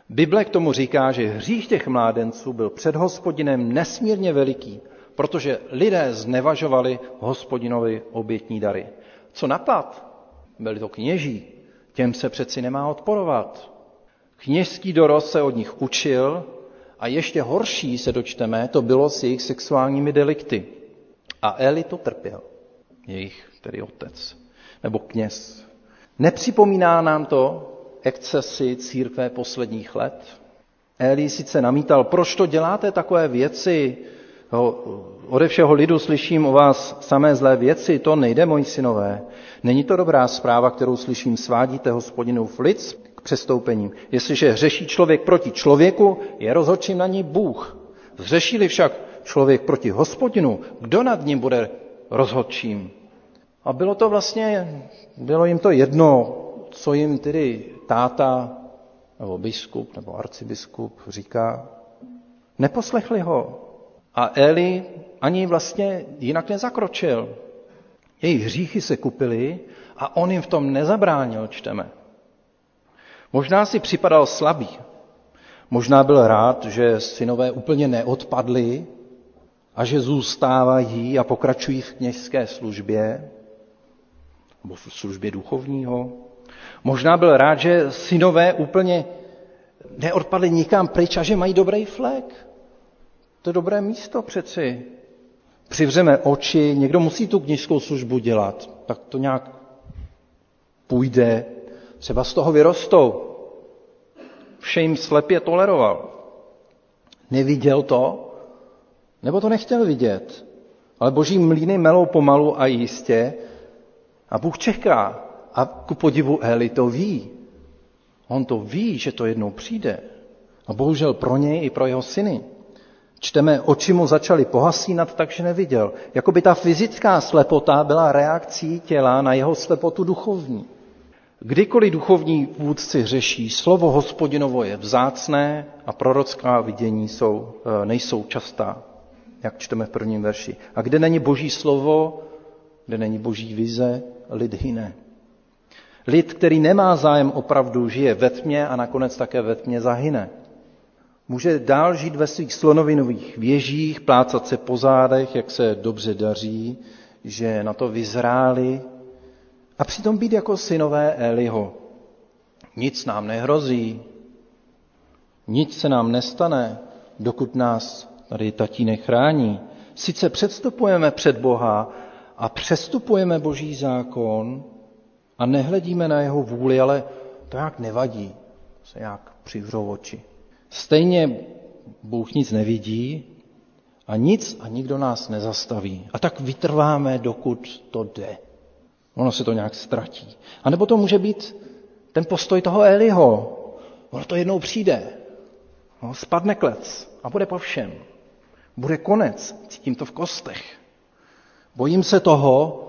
Speaker 1: Bible k tomu říká, že hřích těch mládenců byl před hospodinem nesmírně veliký, protože lidé znevažovali hospodinovi obětní dary. Co napad? Byli to kněží, těm se přeci nemá odporovat. Kněžský dorost se od nich učil a ještě horší se dočteme, to bylo s jejich sexuálními delikty. A Eli to trpěl, jejich tedy otec, nebo kněz. Nepřipomíná nám to excesy církve posledních let? Eli sice namítal, proč to děláte takové věci, ode všeho lidu slyším o vás samé zlé věci, to nejde, moji synové. Není to dobrá zpráva, kterou slyším, svádíte v lid přestoupením. Jestliže hřeší člověk proti člověku, je rozhodčím na ní Bůh. Zřešili však člověk proti hospodinu, kdo nad ním bude rozhodčím? A bylo to vlastně, bylo jim to jedno, co jim tedy táta nebo biskup nebo arcibiskup říká. Neposlechli ho. A Eli ani vlastně jinak nezakročil. Jejich hříchy se kupily a on jim v tom nezabránil, čteme. Možná si připadal slabý. Možná byl rád, že synové úplně neodpadli a že zůstávají a pokračují v kněžské službě nebo v službě duchovního. Možná byl rád, že synové úplně neodpadli nikam pryč a že mají dobrý flek. To je dobré místo přeci. Přivřeme oči, někdo musí tu knižskou službu dělat, tak to nějak půjde, třeba z toho vyrostou. Vše jim slepě toleroval. Neviděl to, nebo to nechtěl vidět. Ale boží mlíny melou pomalu a jistě a Bůh čeká. A ku podivu Eli to ví. On to ví, že to jednou přijde. A bohužel pro něj i pro jeho syny. Čteme, oči mu začaly pohasínat, takže neviděl. Jakoby ta fyzická slepota byla reakcí těla na jeho slepotu duchovní. Kdykoliv duchovní vůdci řeší, slovo hospodinovo je vzácné a prorocká vidění jsou, e, nejsou častá, jak čteme v prvním verši. A kde není boží slovo, kde není boží vize, lid hyne. Lid, který nemá zájem opravdu, žije ve tmě a nakonec také ve tmě zahyne. Může dál žít ve svých slonovinových věžích, plácat se po zádech, jak se dobře daří, že na to vyzráli a přitom být jako synové Eliho. Nic nám nehrozí, nic se nám nestane, dokud nás tady tatínek chrání. Sice předstupujeme před Boha a přestupujeme Boží zákon a nehledíme na jeho vůli, ale to nějak nevadí, se nějak přivřou oči. Stejně Bůh nic nevidí a nic a nikdo nás nezastaví. A tak vytrváme, dokud to jde. Ono se to nějak ztratí. A nebo to může být ten postoj toho Eliho. Ono to jednou přijde. No, spadne klec a bude po všem. Bude konec. Cítím to v kostech. Bojím se toho,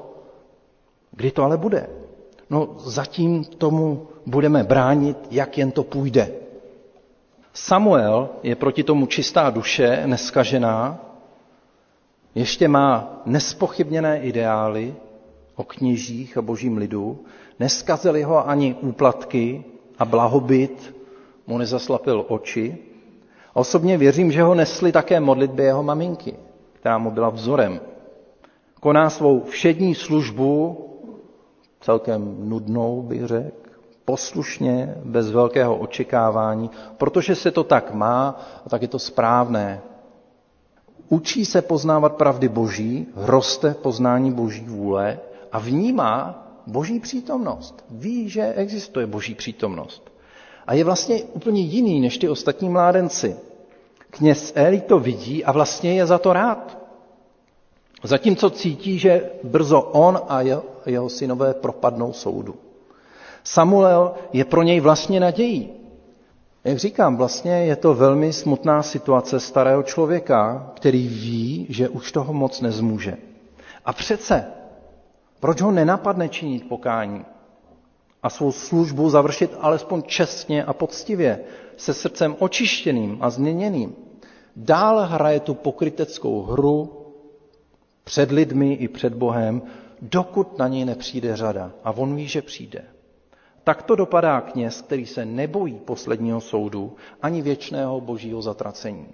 Speaker 1: kdy to ale bude. No zatím tomu budeme bránit, jak jen to půjde. Samuel je proti tomu čistá duše, neskažená, ještě má nespochybněné ideály o kněžích a božím lidu, neskazili ho ani úplatky a blahobyt mu nezaslapil oči. Osobně věřím, že ho nesly také modlitby jeho maminky, která mu byla vzorem. Koná svou všední službu, celkem nudnou bych řekl, poslušně, bez velkého očekávání, protože se to tak má a tak je to správné. Učí se poznávat pravdy boží, roste poznání boží vůle a vnímá boží přítomnost. Ví, že existuje boží přítomnost. A je vlastně úplně jiný než ty ostatní mládenci. Kněz Eli to vidí a vlastně je za to rád. Zatímco cítí, že brzo on a jeho synové propadnou soudu. Samuel je pro něj vlastně nadějí. Jak říkám, vlastně je to velmi smutná situace starého člověka, který ví, že už toho moc nezmůže. A přece, proč ho nenapadne činit pokání a svou službu završit alespoň čestně a poctivě, se srdcem očištěným a změněným? Dál hraje tu pokryteckou hru před lidmi i před Bohem, dokud na něj nepřijde řada. A on ví, že přijde. Tak to dopadá kněz, který se nebojí posledního soudu ani věčného božího zatracení.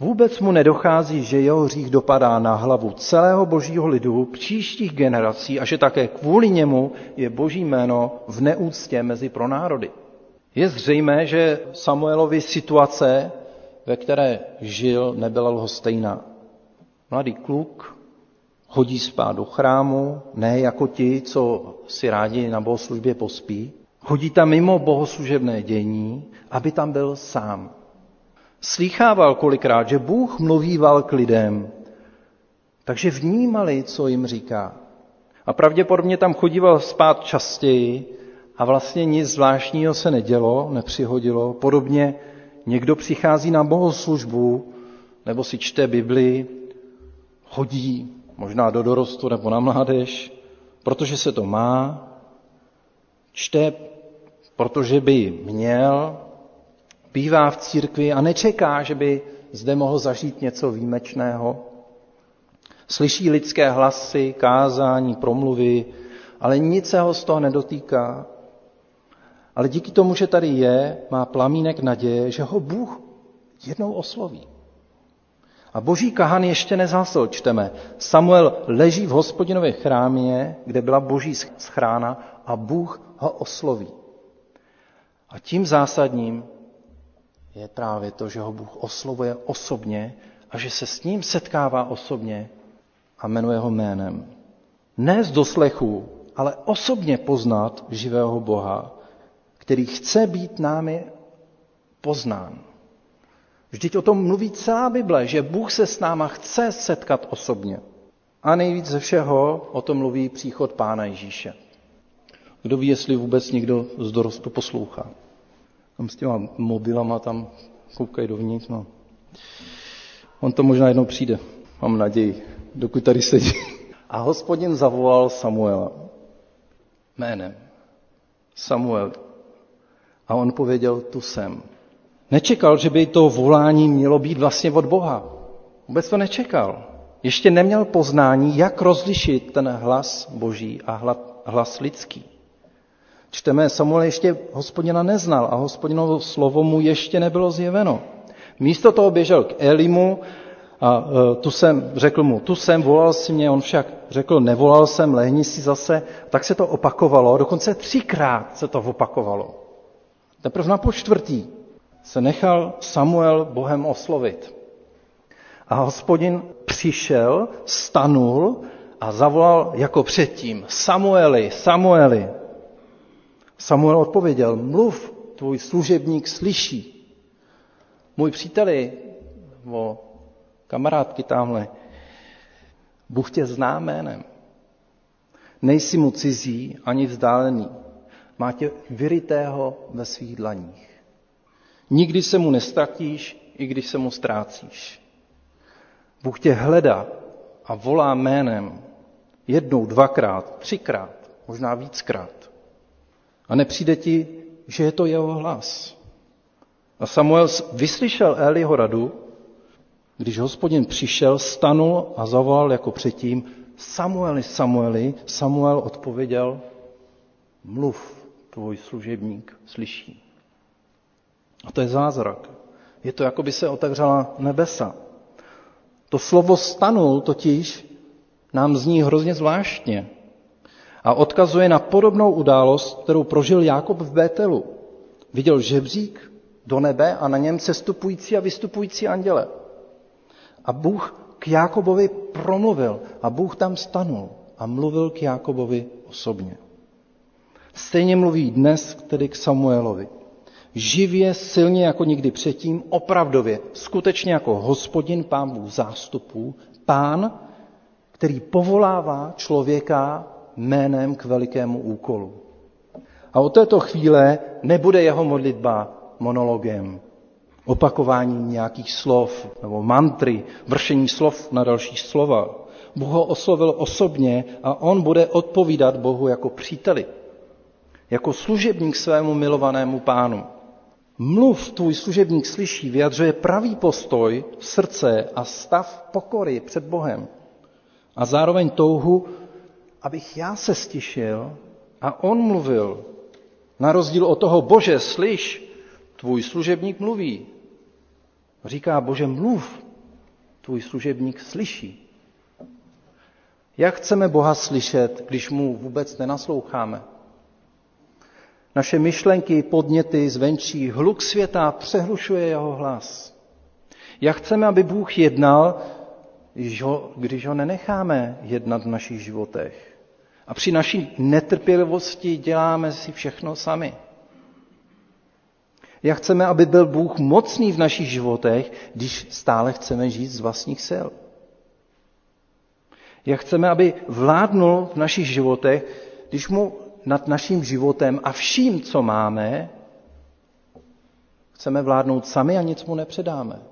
Speaker 1: Vůbec mu nedochází, že jeho hřích dopadá na hlavu celého božího lidu, příštích generací a že také kvůli němu je boží jméno v neúctě mezi pronárody. Je zřejmé, že Samuelovi situace, ve které žil, nebyla lhostejná. Mladý kluk chodí spát do chrámu, ne jako ti, co si rádi na bohoslužbě pospí. Chodí tam mimo bohoslužebné dění, aby tam byl sám. Slýchával kolikrát, že Bůh mluvíval k lidem, takže vnímali, co jim říká. A pravděpodobně tam chodíval spát častěji a vlastně nic zvláštního se nedělo, nepřihodilo. Podobně někdo přichází na bohoslužbu nebo si čte Bibli, chodí možná do dorostu nebo na mládež, protože se to má, čte, protože by měl, bývá v církvi a nečeká, že by zde mohl zažít něco výjimečného. Slyší lidské hlasy, kázání, promluvy, ale nic se ho z toho nedotýká. Ale díky tomu, že tady je, má plamínek naděje, že ho Bůh jednou osloví. A boží kahan ještě nezhasl, čteme. Samuel leží v hospodinově chrámě, kde byla boží schrána a Bůh ho osloví. A tím zásadním je právě to, že ho Bůh oslovuje osobně a že se s ním setkává osobně a jmenuje ho jménem. Ne z doslechu, ale osobně poznat živého Boha, který chce být námi poznán. Vždyť o tom mluví celá Bible, že Bůh se s náma chce setkat osobně. A nejvíc ze všeho o tom mluví příchod Pána Ježíše. Kdo ví, jestli vůbec někdo z dorostu poslouchá. Tam s těma mobilama tam koukají dovnitř. No. On to možná jednou přijde, mám naději, dokud tady sedí. A hospodin zavolal Samuela jménem. Samuel. A on pověděl, tu jsem. Nečekal, že by to volání mělo být vlastně od Boha. Vůbec to nečekal. Ještě neměl poznání, jak rozlišit ten hlas boží a hlas lidský. Čteme, Samuel ještě hospodina neznal a hospodinovo slovo mu ještě nebylo zjeveno. Místo toho běžel k Elimu a e, tu jsem, řekl mu, tu jsem, volal si mě, on však řekl, nevolal jsem, lehni si zase. Tak se to opakovalo, dokonce třikrát se to opakovalo. Teprve na po čtvrtý se nechal Samuel Bohem oslovit. A hospodin přišel, stanul a zavolal jako předtím, Samueli, Samueli. Samuel odpověděl, mluv, tvůj služebník slyší. Můj příteli, o kamarádky tamhle, Bůh tě zná jménem. Nejsi mu cizí ani vzdálený. Má tě vyrytého ve svých dlaních. Nikdy se mu nestratíš, i když se mu ztrácíš. Bůh tě hledá a volá jménem jednou, dvakrát, třikrát, možná víckrát. A nepřijde ti, že je to jeho hlas. A Samuel vyslyšel Eliho radu, když hospodin přišel, stanul a zavolal jako předtím, Samueli, Samueli, Samuel odpověděl, mluv, tvůj služebník slyší. A to je zázrak. Je to, jako by se otevřela nebesa. To slovo stanul totiž nám zní hrozně zvláštně a odkazuje na podobnou událost, kterou prožil Jákob v Bételu. Viděl žebřík do nebe a na něm sestupující a vystupující anděle. A Bůh k Jákobovi promluvil a Bůh tam stanul a mluvil k Jákobovi osobně. Stejně mluví dnes tedy k Samuelovi. Živě, silně jako nikdy předtím, opravdově, skutečně jako hospodin pán Bůh zástupů, pán, který povolává člověka jménem k velikému úkolu. A od této chvíle nebude jeho modlitba monologem, opakování nějakých slov nebo mantry, vršení slov na další slova. Bůh ho oslovil osobně a on bude odpovídat Bohu jako příteli, jako služebník svému milovanému pánu. Mluv tvůj služebník slyší, vyjadřuje pravý postoj, srdce a stav pokory před Bohem. A zároveň touhu, abych já se stišil a on mluvil. Na rozdíl od toho, bože, slyš, tvůj služebník mluví. Říká, bože, mluv, tvůj služebník slyší. Jak chceme Boha slyšet, když mu vůbec nenasloucháme? Naše myšlenky, podněty zvenčí, hluk světa přehlušuje jeho hlas. Jak chceme, aby Bůh jednal, když ho, když ho nenecháme jednat v našich životech? A při naší netrpělivosti děláme si všechno sami. Jak chceme, aby byl Bůh mocný v našich životech, když stále chceme žít z vlastních sil? Jak chceme, aby vládnul v našich životech, když mu nad naším životem a vším, co máme, chceme vládnout sami a nic mu nepředáme.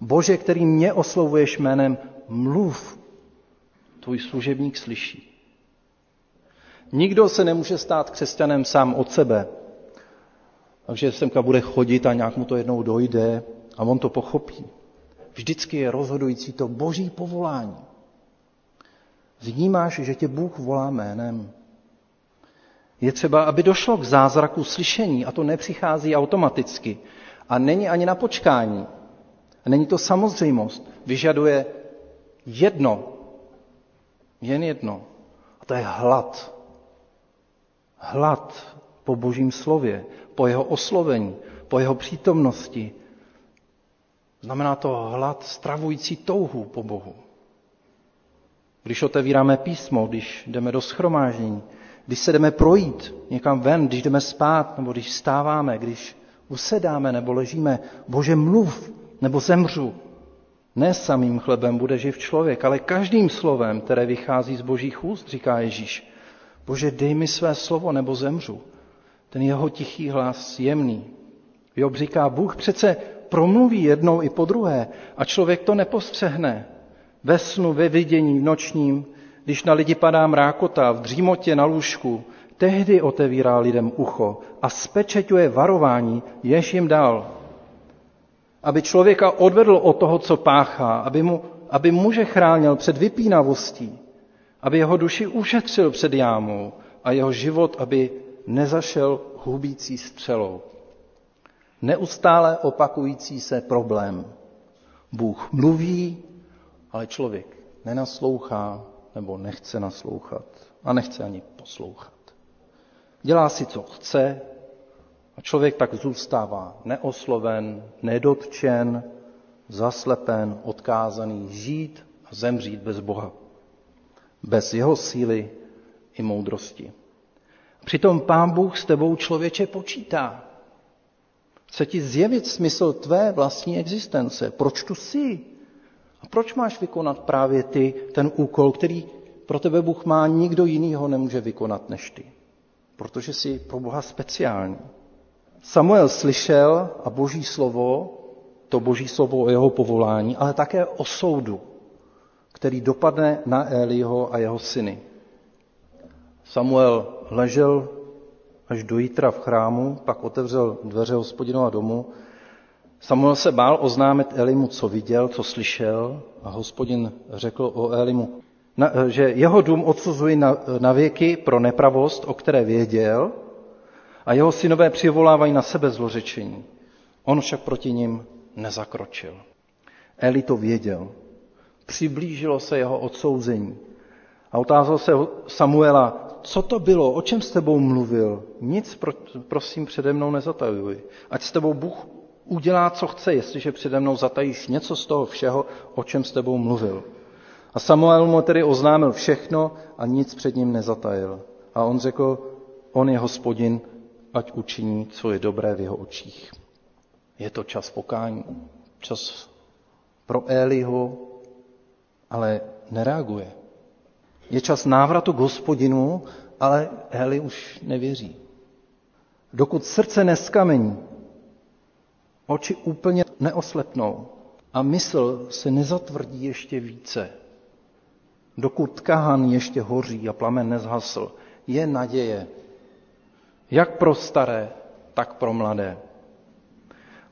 Speaker 1: Bože, který mě oslovuješ jménem, mluv, tvůj služebník slyší. Nikdo se nemůže stát křesťanem sám od sebe. Takže semka bude chodit a nějak mu to jednou dojde a on to pochopí. Vždycky je rozhodující to boží povolání. Vnímáš, že tě Bůh volá jménem. Je třeba, aby došlo k zázraku slyšení a to nepřichází automaticky. A není ani na počkání. A není to samozřejmost. Vyžaduje jedno. Jen jedno. A to je hlad. Hlad po božím slově, po jeho oslovení, po jeho přítomnosti. Znamená to hlad stravující touhu po Bohu. Když otevíráme písmo, když jdeme do schromáždění, když se jdeme projít někam ven, když jdeme spát, nebo když stáváme, když usedáme nebo ležíme, Bože mluv, nebo zemřu. Ne samým chlebem bude živ člověk, ale každým slovem, které vychází z božích úst, říká Ježíš. Bože, dej mi své slovo, nebo zemřu. Ten jeho tichý hlas, jemný. Job říká, Bůh přece promluví jednou i po druhé a člověk to nepostřehne. Ve snu, ve vidění, v nočním, když na lidi padá mrákota, v dřímotě na lůžku, tehdy otevírá lidem ucho a spečeťuje varování, jež jim dal. Aby člověka odvedl od toho, co páchá, aby, mu, aby muže chránil před vypínavostí, aby jeho duši ušetřil před jámou a jeho život, aby nezašel hubící střelou. Neustále opakující se problém. Bůh mluví, ale člověk nenaslouchá nebo nechce naslouchat a nechce ani poslouchat. Dělá si, co chce a člověk tak zůstává neosloven, nedotčen, zaslepen, odkázaný žít a zemřít bez Boha. Bez jeho síly i moudrosti. Přitom Pán Bůh s tebou člověče počítá. Chce ti zjevit smysl tvé vlastní existence. Proč tu jsi? A proč máš vykonat právě ty ten úkol, který pro tebe Bůh má, nikdo jiný ho nemůže vykonat než ty? Protože jsi pro Boha speciální. Samuel slyšel a boží slovo, to boží slovo o jeho povolání, ale také o soudu, který dopadne na Eliho a jeho syny. Samuel ležel až do jítra v chrámu, pak otevřel dveře hospodinova domu. Samuel se bál oznámit Elimu, co viděl, co slyšel a hospodin řekl o Elimu, že jeho dům odsuzují na, na věky pro nepravost, o které věděl, a jeho synové přivolávají na sebe zlořečení. On však proti ním nezakročil. Eli to věděl. Přiblížilo se jeho odsouzení. A otázal se Samuela, co to bylo, o čem s tebou mluvil? Nic, prosím, přede mnou nezatajuj. Ať s tebou Bůh udělá, co chce, jestliže přede mnou zatajíš něco z toho všeho, o čem s tebou mluvil. A Samuel mu tedy oznámil všechno a nic před ním nezatajil. A on řekl, on je hospodin, ať učiní, co je dobré v jeho očích. Je to čas pokání, čas pro Eliho, ale nereaguje. Je čas návratu k hospodinu, ale Eli už nevěří. Dokud srdce neskamení, oči úplně neoslepnou a mysl se nezatvrdí ještě více, dokud kahan ještě hoří a plamen nezhasl, je naděje. Jak pro staré, tak pro mladé.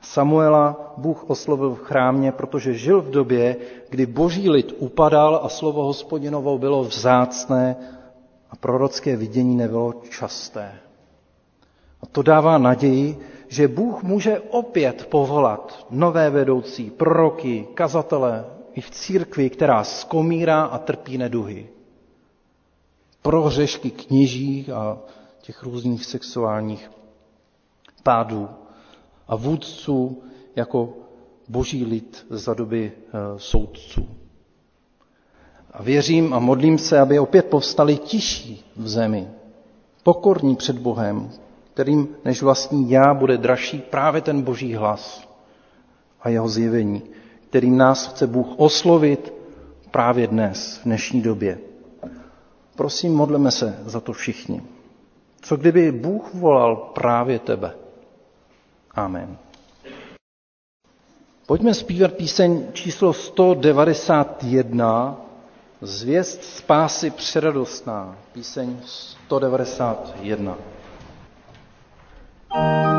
Speaker 1: Samuela Bůh oslovil v chrámě, protože žil v době, kdy boží lid upadal a slovo hospodinovo bylo vzácné a prorocké vidění nebylo časté. A to dává naději, že Bůh může opět povolat nové vedoucí, proroky, kazatele i v církvi, která skomírá a trpí neduhy. Pro hřešky kněží a těch různých sexuálních pádů a vůdců jako boží lid za doby eh, soudců. A věřím a modlím se, aby opět povstali tiší v zemi, pokorní před Bohem, kterým než vlastní já bude dražší právě ten boží hlas a jeho zjevení, kterým nás chce Bůh oslovit právě dnes, v dnešní době. Prosím, modleme se za to všichni. Co kdyby Bůh volal právě tebe? Amen. Pojďme zpívat píseň číslo 191, Zvěst spásy přeradostná, píseň 191. Zvu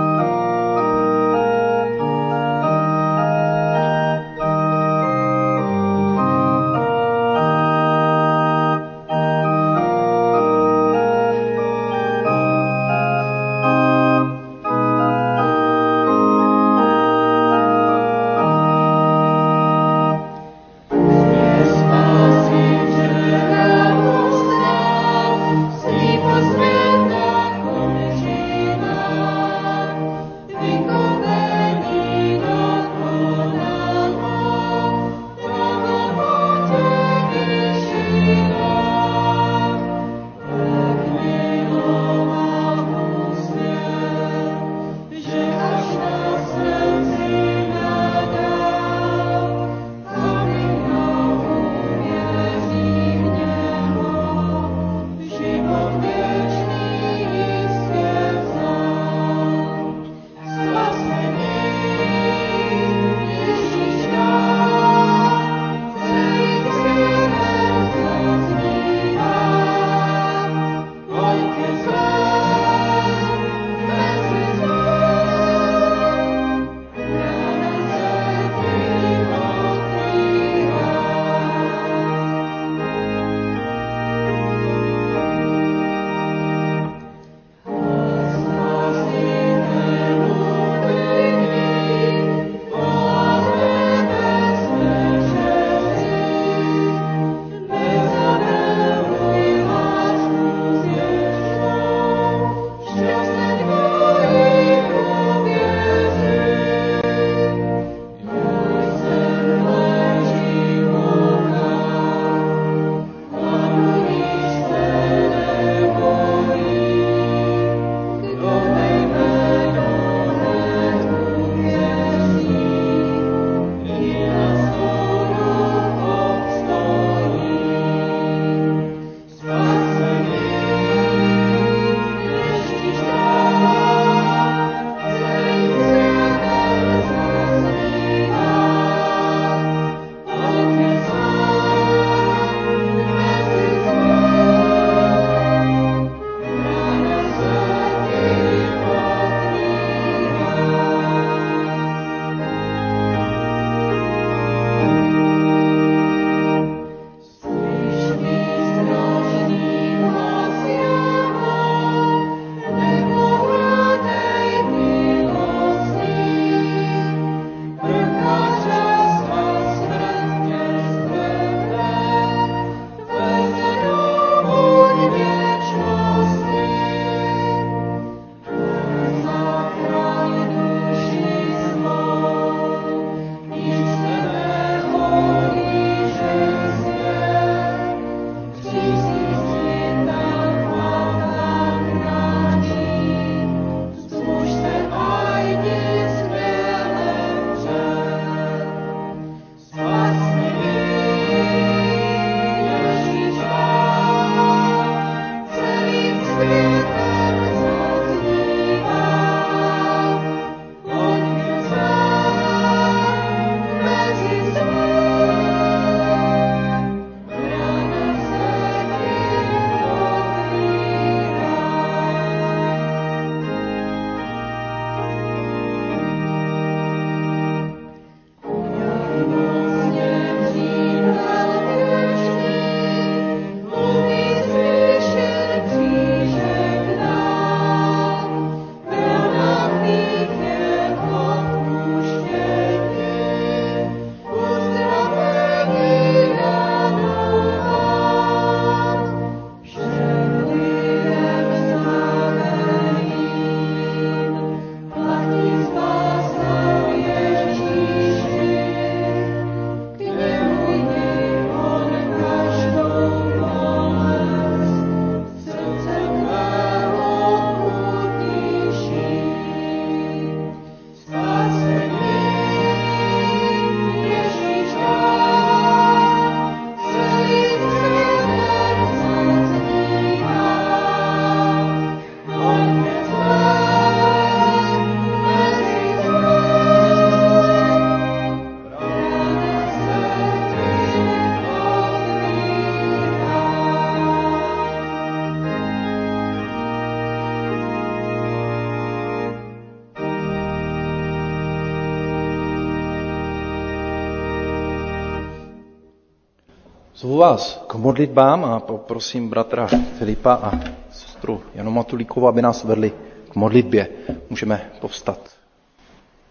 Speaker 1: vás k modlitbám a poprosím bratra Filipa a sestru Janu Matulíkovou, aby nás vedli k modlitbě. Můžeme povstat.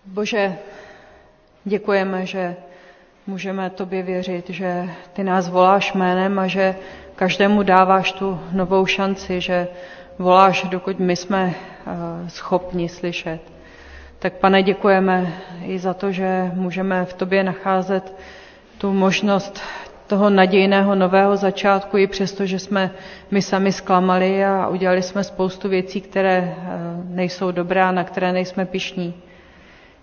Speaker 2: Bože, děkujeme, že můžeme tobě věřit, že ty nás voláš jménem a že každému dáváš tu novou šanci, že voláš, dokud my jsme eh, schopni slyšet. Tak pane, děkujeme i za to, že můžeme v tobě nacházet tu možnost toho nadějného nového začátku, i přesto, že jsme my sami zklamali a udělali jsme spoustu věcí, které eh, nejsou dobré a na které nejsme pišní.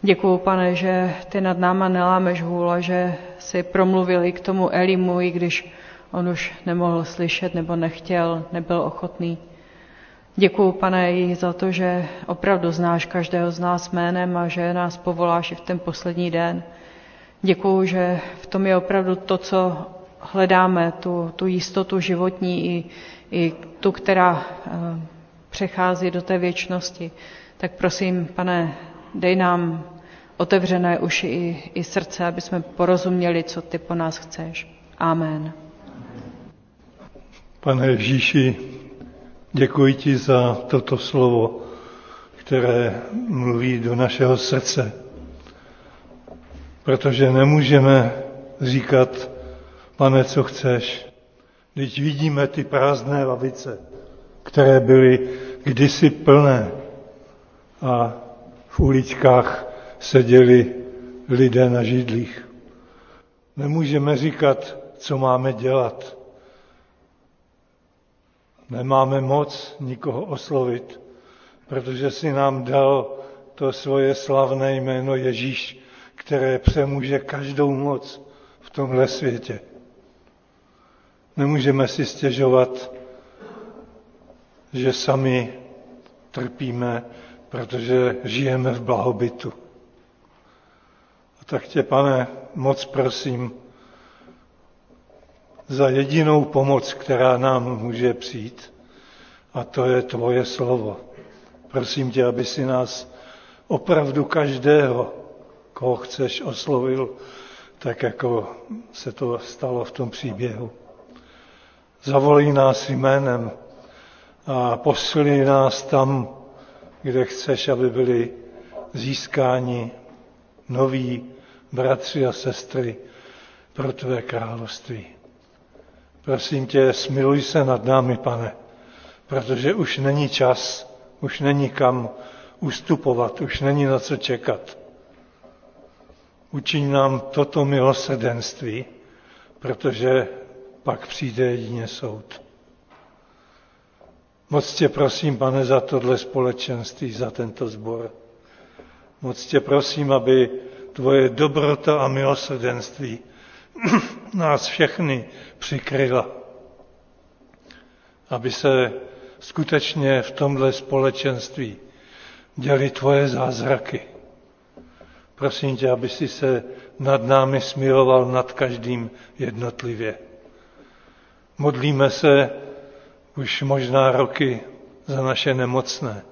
Speaker 2: Děkuju, pane, že ty nad náma nelámeš hůl a že si promluvili k tomu Elimu, i když on už nemohl slyšet nebo nechtěl, nebyl ochotný. Děkuju, pane, i za to, že opravdu znáš každého z nás jménem a že nás povoláš i v ten poslední den. Děkuju, že v tom je opravdu to, co hledáme, tu, tu jistotu životní i, i tu, která uh, přechází do té věčnosti. Tak prosím, pane, dej nám otevřené uši i, i srdce, aby jsme porozuměli, co ty po nás chceš. Amen.
Speaker 6: Pane Ježíši, děkuji ti za toto slovo, které mluví do našeho srdce. Protože nemůžeme říkat, pane, co chceš. Když vidíme ty prázdné lavice, které byly kdysi plné a v uličkách seděli lidé na židlích. Nemůžeme říkat, co máme dělat. Nemáme moc nikoho oslovit, protože si nám dal to svoje slavné jméno Ježíš, které přemůže každou moc v tomhle světě. Nemůžeme si stěžovat, že sami trpíme, protože žijeme v blahobytu. A tak tě, pane, moc prosím za jedinou pomoc, která nám může přijít, a to je tvoje slovo. Prosím tě, aby si nás opravdu každého, koho chceš, oslovil, tak jako se to stalo v tom příběhu. Zavolí nás jménem a posili nás tam, kde chceš, aby byli získáni noví bratři a sestry pro tvé království. Prosím tě, smiluj se nad námi, pane, protože už není čas, už není kam ustupovat, už není na co čekat. Učiň nám toto milosrdenství, protože pak přijde jedině soud. Moc tě prosím, pane, za tohle společenství, za tento sbor. Moc tě prosím, aby tvoje dobrota a milosrdenství nás všechny přikryla. Aby se skutečně v tomhle společenství děli tvoje zázraky. Prosím tě, aby si se nad námi smiloval nad každým jednotlivě. Modlíme se už možná roky za naše nemocné.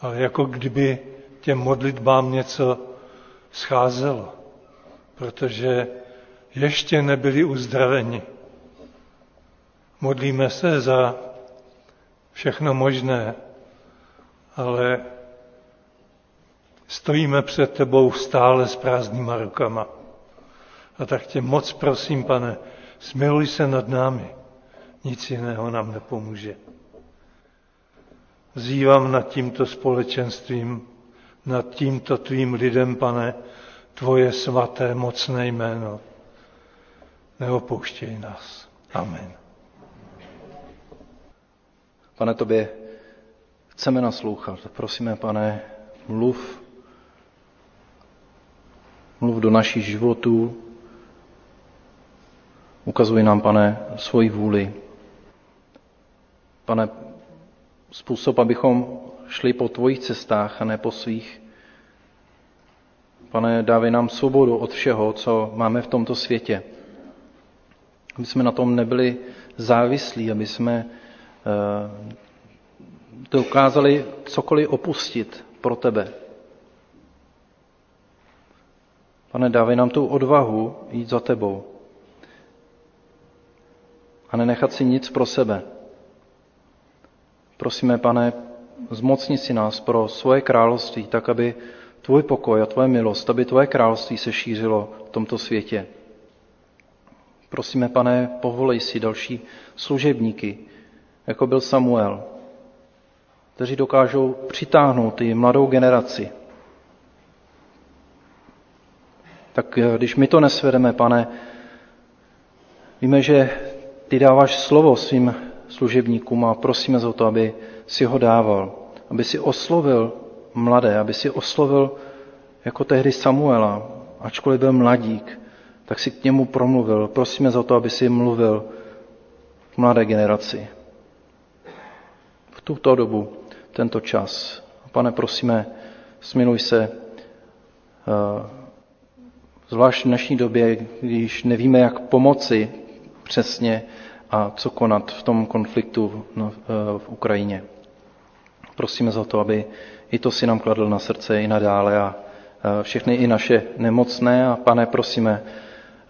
Speaker 6: Ale jako kdyby těm modlitbám něco scházelo, protože ještě nebyli uzdraveni. Modlíme se za všechno možné, ale stojíme před tebou stále s prázdnýma rukama. A tak tě moc prosím, pane, smiluj se nad námi nic jiného nám nepomůže. Vzývám nad tímto společenstvím, nad tímto tvým lidem, pane, tvoje svaté, mocné jméno. Neopouštěj nás. Amen.
Speaker 1: Pane, tobě chceme naslouchat. Prosíme, pane, mluv, mluv do našich životů, ukazuj nám, pane, svoji vůli, Pane, způsob, abychom šli po tvojich cestách a ne po svých. Pane, dávej nám svobodu od všeho, co máme v tomto světě. Aby jsme na tom nebyli závislí, aby jsme eh, dokázali cokoliv opustit pro tebe. Pane, dávej nám tu odvahu jít za tebou. A nenechat si nic pro sebe. Prosíme, pane, zmocni si nás pro svoje království, tak aby tvůj pokoj a tvoje milost, aby tvoje království se šířilo v tomto světě. Prosíme, pane, povolej si další služebníky, jako byl Samuel, kteří dokážou přitáhnout i mladou generaci. Tak eh, když my to nesvedeme, pane, víme, že ty dáváš slovo svým služebníkům a prosíme za to, aby si ho dával, aby si oslovil mladé, aby si oslovil jako tehdy Samuela, ačkoliv byl mladík, tak si k němu promluvil. Prosíme za to, aby si mluvil k mladé generaci. V tuto dobu, tento čas. Pane, prosíme, smiluj se, eh, zvlášť v dnešní době, když nevíme, jak pomoci přesně a co konat v tom konfliktu eh, v Ukrajině. Prosíme za to, aby i to si nám kladl na srdce i nadále a všechny i naše nemocné a pane, prosíme,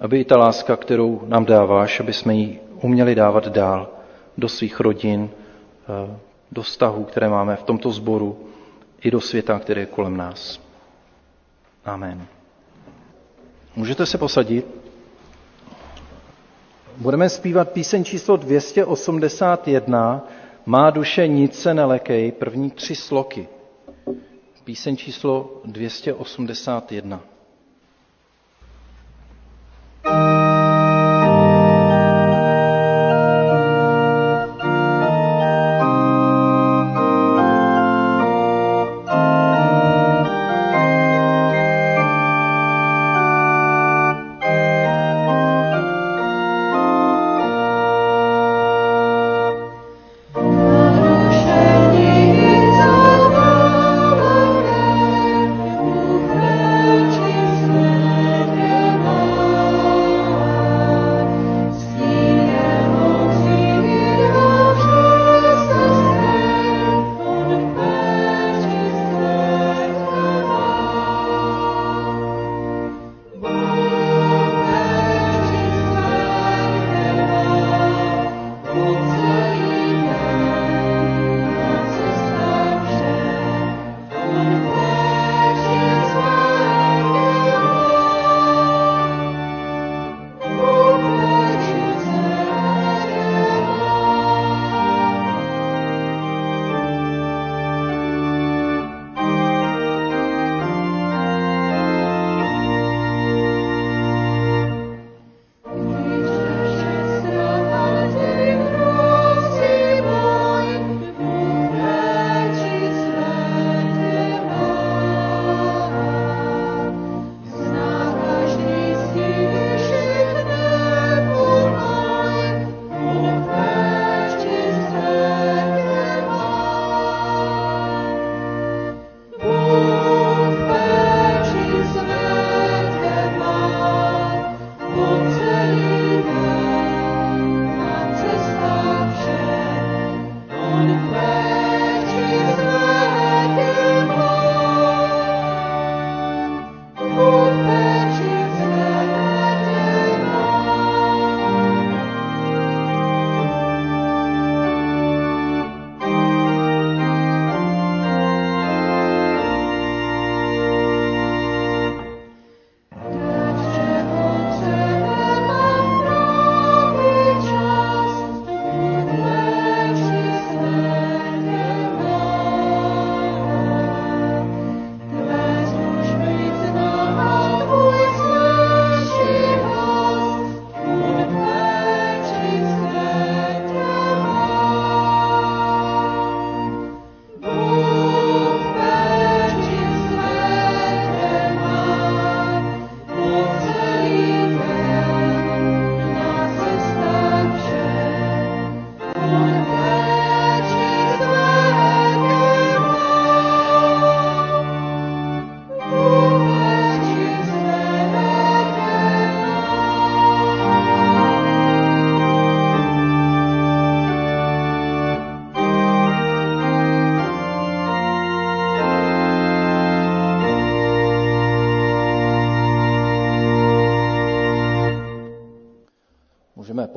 Speaker 1: aby i ta láska, kterou nám dáváš, aby jsme ji uměli dávat dál do svých rodin, do vztahů, které máme v tomto sboru, i do světa, který je kolem nás. Amen. Můžete se posadit? Budeme zpívat píseň číslo 281, Má duše nic se nelekej, první tři sloky. Píseň číslo 281.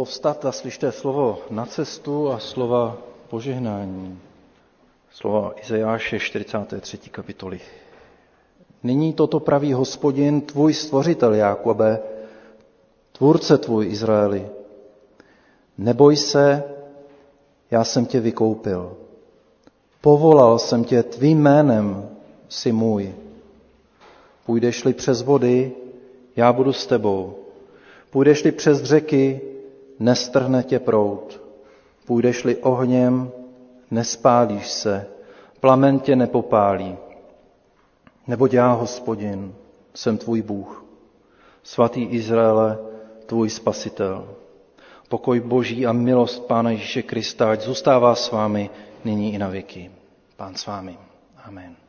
Speaker 1: povstat a slyšte slovo na cestu a slova požehnání. Slova Izajáše 43. kapitoly. Nyní toto praví hospodin, tvůj stvořitel Jákobe, tvůrce tvůj Izraeli. Neboj se, já jsem tě vykoupil. Povolal jsem tě tvým jménem, si můj. Půjdeš-li přes vody, já budu s tebou. Půjdeš-li přes řeky, nestrhne tě prout. Půjdeš-li ohněm, nespálíš se, plamen tě nepopálí. Neboť já, hospodin, jsem tvůj Bůh, svatý Izraele, tvůj spasitel. Pokoj Boží a milost Pána Ježíše Krista, ať zůstává s vámi nyní i na věky. Pán s vámi. Amen.